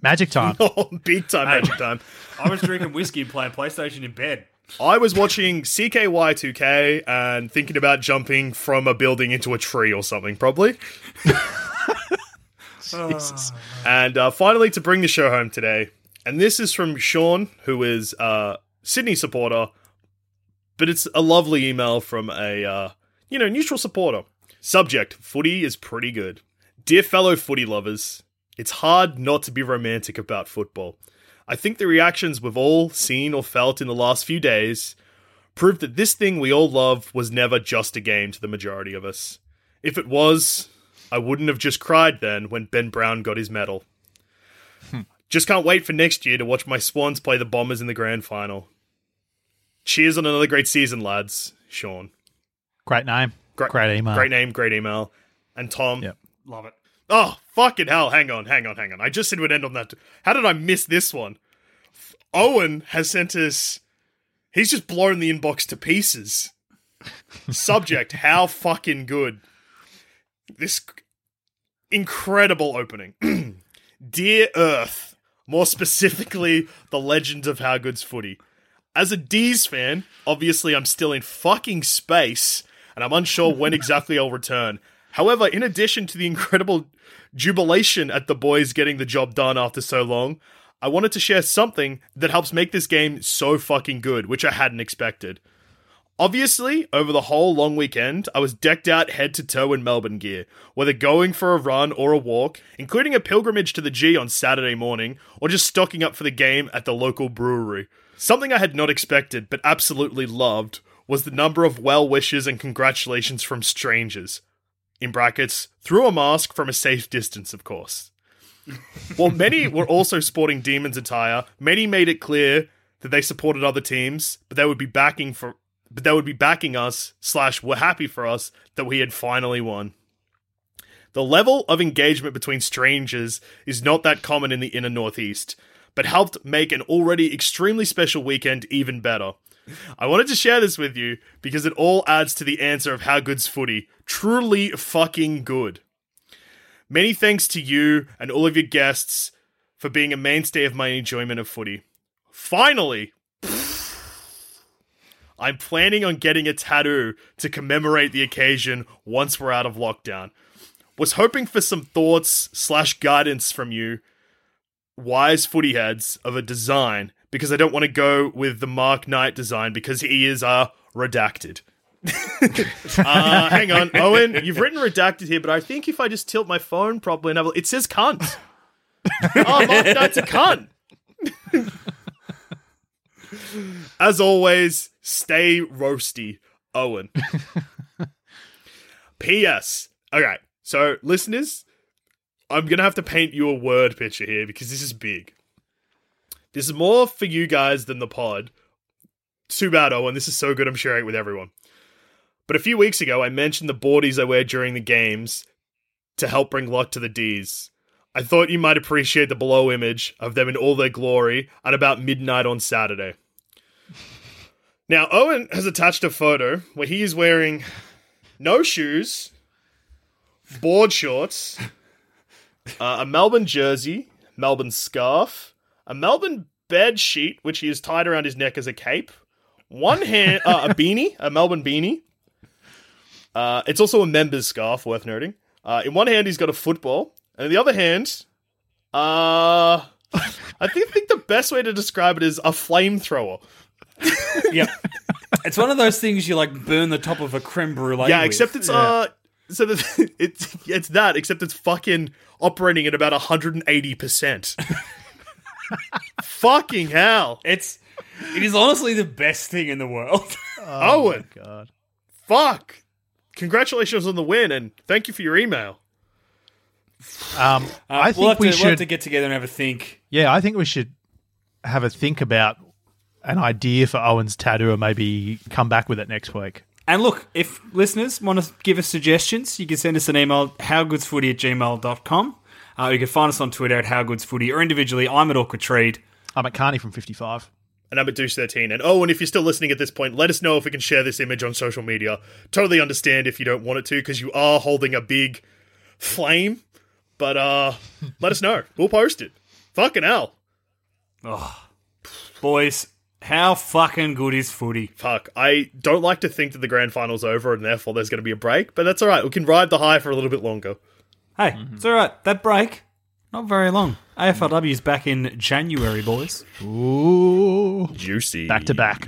Magic time. oh, big time magic time. I was drinking whiskey and playing PlayStation in bed. I was watching CKY2K and thinking about jumping from a building into a tree or something, probably. Jesus. And uh, finally, to bring the show home today, and this is from Sean, who is a Sydney supporter, but it's a lovely email from a uh, you know neutral supporter. Subject: Footy is pretty good. Dear fellow footy lovers, it's hard not to be romantic about football. I think the reactions we've all seen or felt in the last few days prove that this thing we all love was never just a game to the majority of us. If it was, I wouldn't have just cried then when Ben Brown got his medal. Hmm. Just can't wait for next year to watch my Swans play the Bombers in the grand final. Cheers on another great season, lads. Sean. Great name. Great, Great email. Great name, great email. And Tom. Yep. Love it. Oh, fucking hell. Hang on, hang on, hang on. I just said we'd end on that. How did I miss this one? Owen has sent us. He's just blown the inbox to pieces. Subject, how fucking good. This incredible opening. Dear Earth, more specifically, the legend of How Good's Footy. As a D's fan, obviously I'm still in fucking space, and I'm unsure when exactly I'll return. However, in addition to the incredible jubilation at the boys getting the job done after so long, I wanted to share something that helps make this game so fucking good, which I hadn't expected. Obviously, over the whole long weekend, I was decked out head to toe in Melbourne gear, whether going for a run or a walk, including a pilgrimage to the G on Saturday morning, or just stocking up for the game at the local brewery. Something I had not expected, but absolutely loved, was the number of well wishes and congratulations from strangers. In brackets, through a mask from a safe distance, of course. While many were also sporting Demons attire, many made it clear that they supported other teams, but they would be backing for but they would be backing us, slash were happy for us that we had finally won. The level of engagement between strangers is not that common in the inner northeast, but helped make an already extremely special weekend even better. I wanted to share this with you because it all adds to the answer of how good's footy. Truly fucking good. Many thanks to you and all of your guests for being a mainstay of my enjoyment of footy. Finally, I'm planning on getting a tattoo to commemorate the occasion once we're out of lockdown. Was hoping for some thoughts slash guidance from you, wise footy heads, of a design because I don't want to go with the Mark Knight design because he is uh, redacted. uh, hang on, Owen, you've written redacted here, but I think if I just tilt my phone properly and have a, it says cunt. oh, Mark Knight's a cunt. As always, stay roasty, Owen. P.S. Okay, so listeners, I'm gonna have to paint you a word picture here because this is big. This is more for you guys than the pod. Too bad, Owen. This is so good. I'm sharing it with everyone. But a few weeks ago, I mentioned the boardies I wear during the games to help bring luck to the D's. I thought you might appreciate the below image of them in all their glory at about midnight on Saturday. Now, Owen has attached a photo where he is wearing no shoes, board shorts, uh, a Melbourne jersey, Melbourne scarf, a Melbourne bed sheet, which he has tied around his neck as a cape, one hand, uh, a beanie, a Melbourne beanie. Uh, it's also a member's scarf, worth noting. Uh, in one hand, he's got a football, and in the other hand, uh, I think, think the best way to describe it is a flamethrower. Yeah. it's one of those things you like burn the top of a creme brulee. yeah, with. except it's uh, so that it's it's that, except it's fucking operating at about hundred and eighty percent. Fucking hell, It's it is honestly the best thing in the world. Oh Owen! God. Fuck! Congratulations on the win, and thank you for your email. Um, I Uh, think we'll have we to, should. we'll have to get together and have a think. Yeah, I think we should have a think about an idea for Owen's tattoo and maybe come back with it next week. And look, if listeners want to give us suggestions, you can send us an email, howgoodsfooty at gmail.com. Uh, you can find us on Twitter at howgoodsfooty or individually, I'm at awkward treat. I'm at Carney from 55. and I'm at Deuce13. And oh, and if you're still listening at this point, let us know if we can share this image on social media. Totally understand if you don't want it to, because you are holding a big flame. But uh let us know. We'll post it. Fucking hell. Boys, how fucking good is footy? Fuck. I don't like to think that the grand final's over and therefore there's gonna be a break, but that's alright. We can ride the high for a little bit longer. Hey, mm-hmm. it's all right. That break, not very long. AFLW's back in January, boys. Ooh. Juicy. Back to back.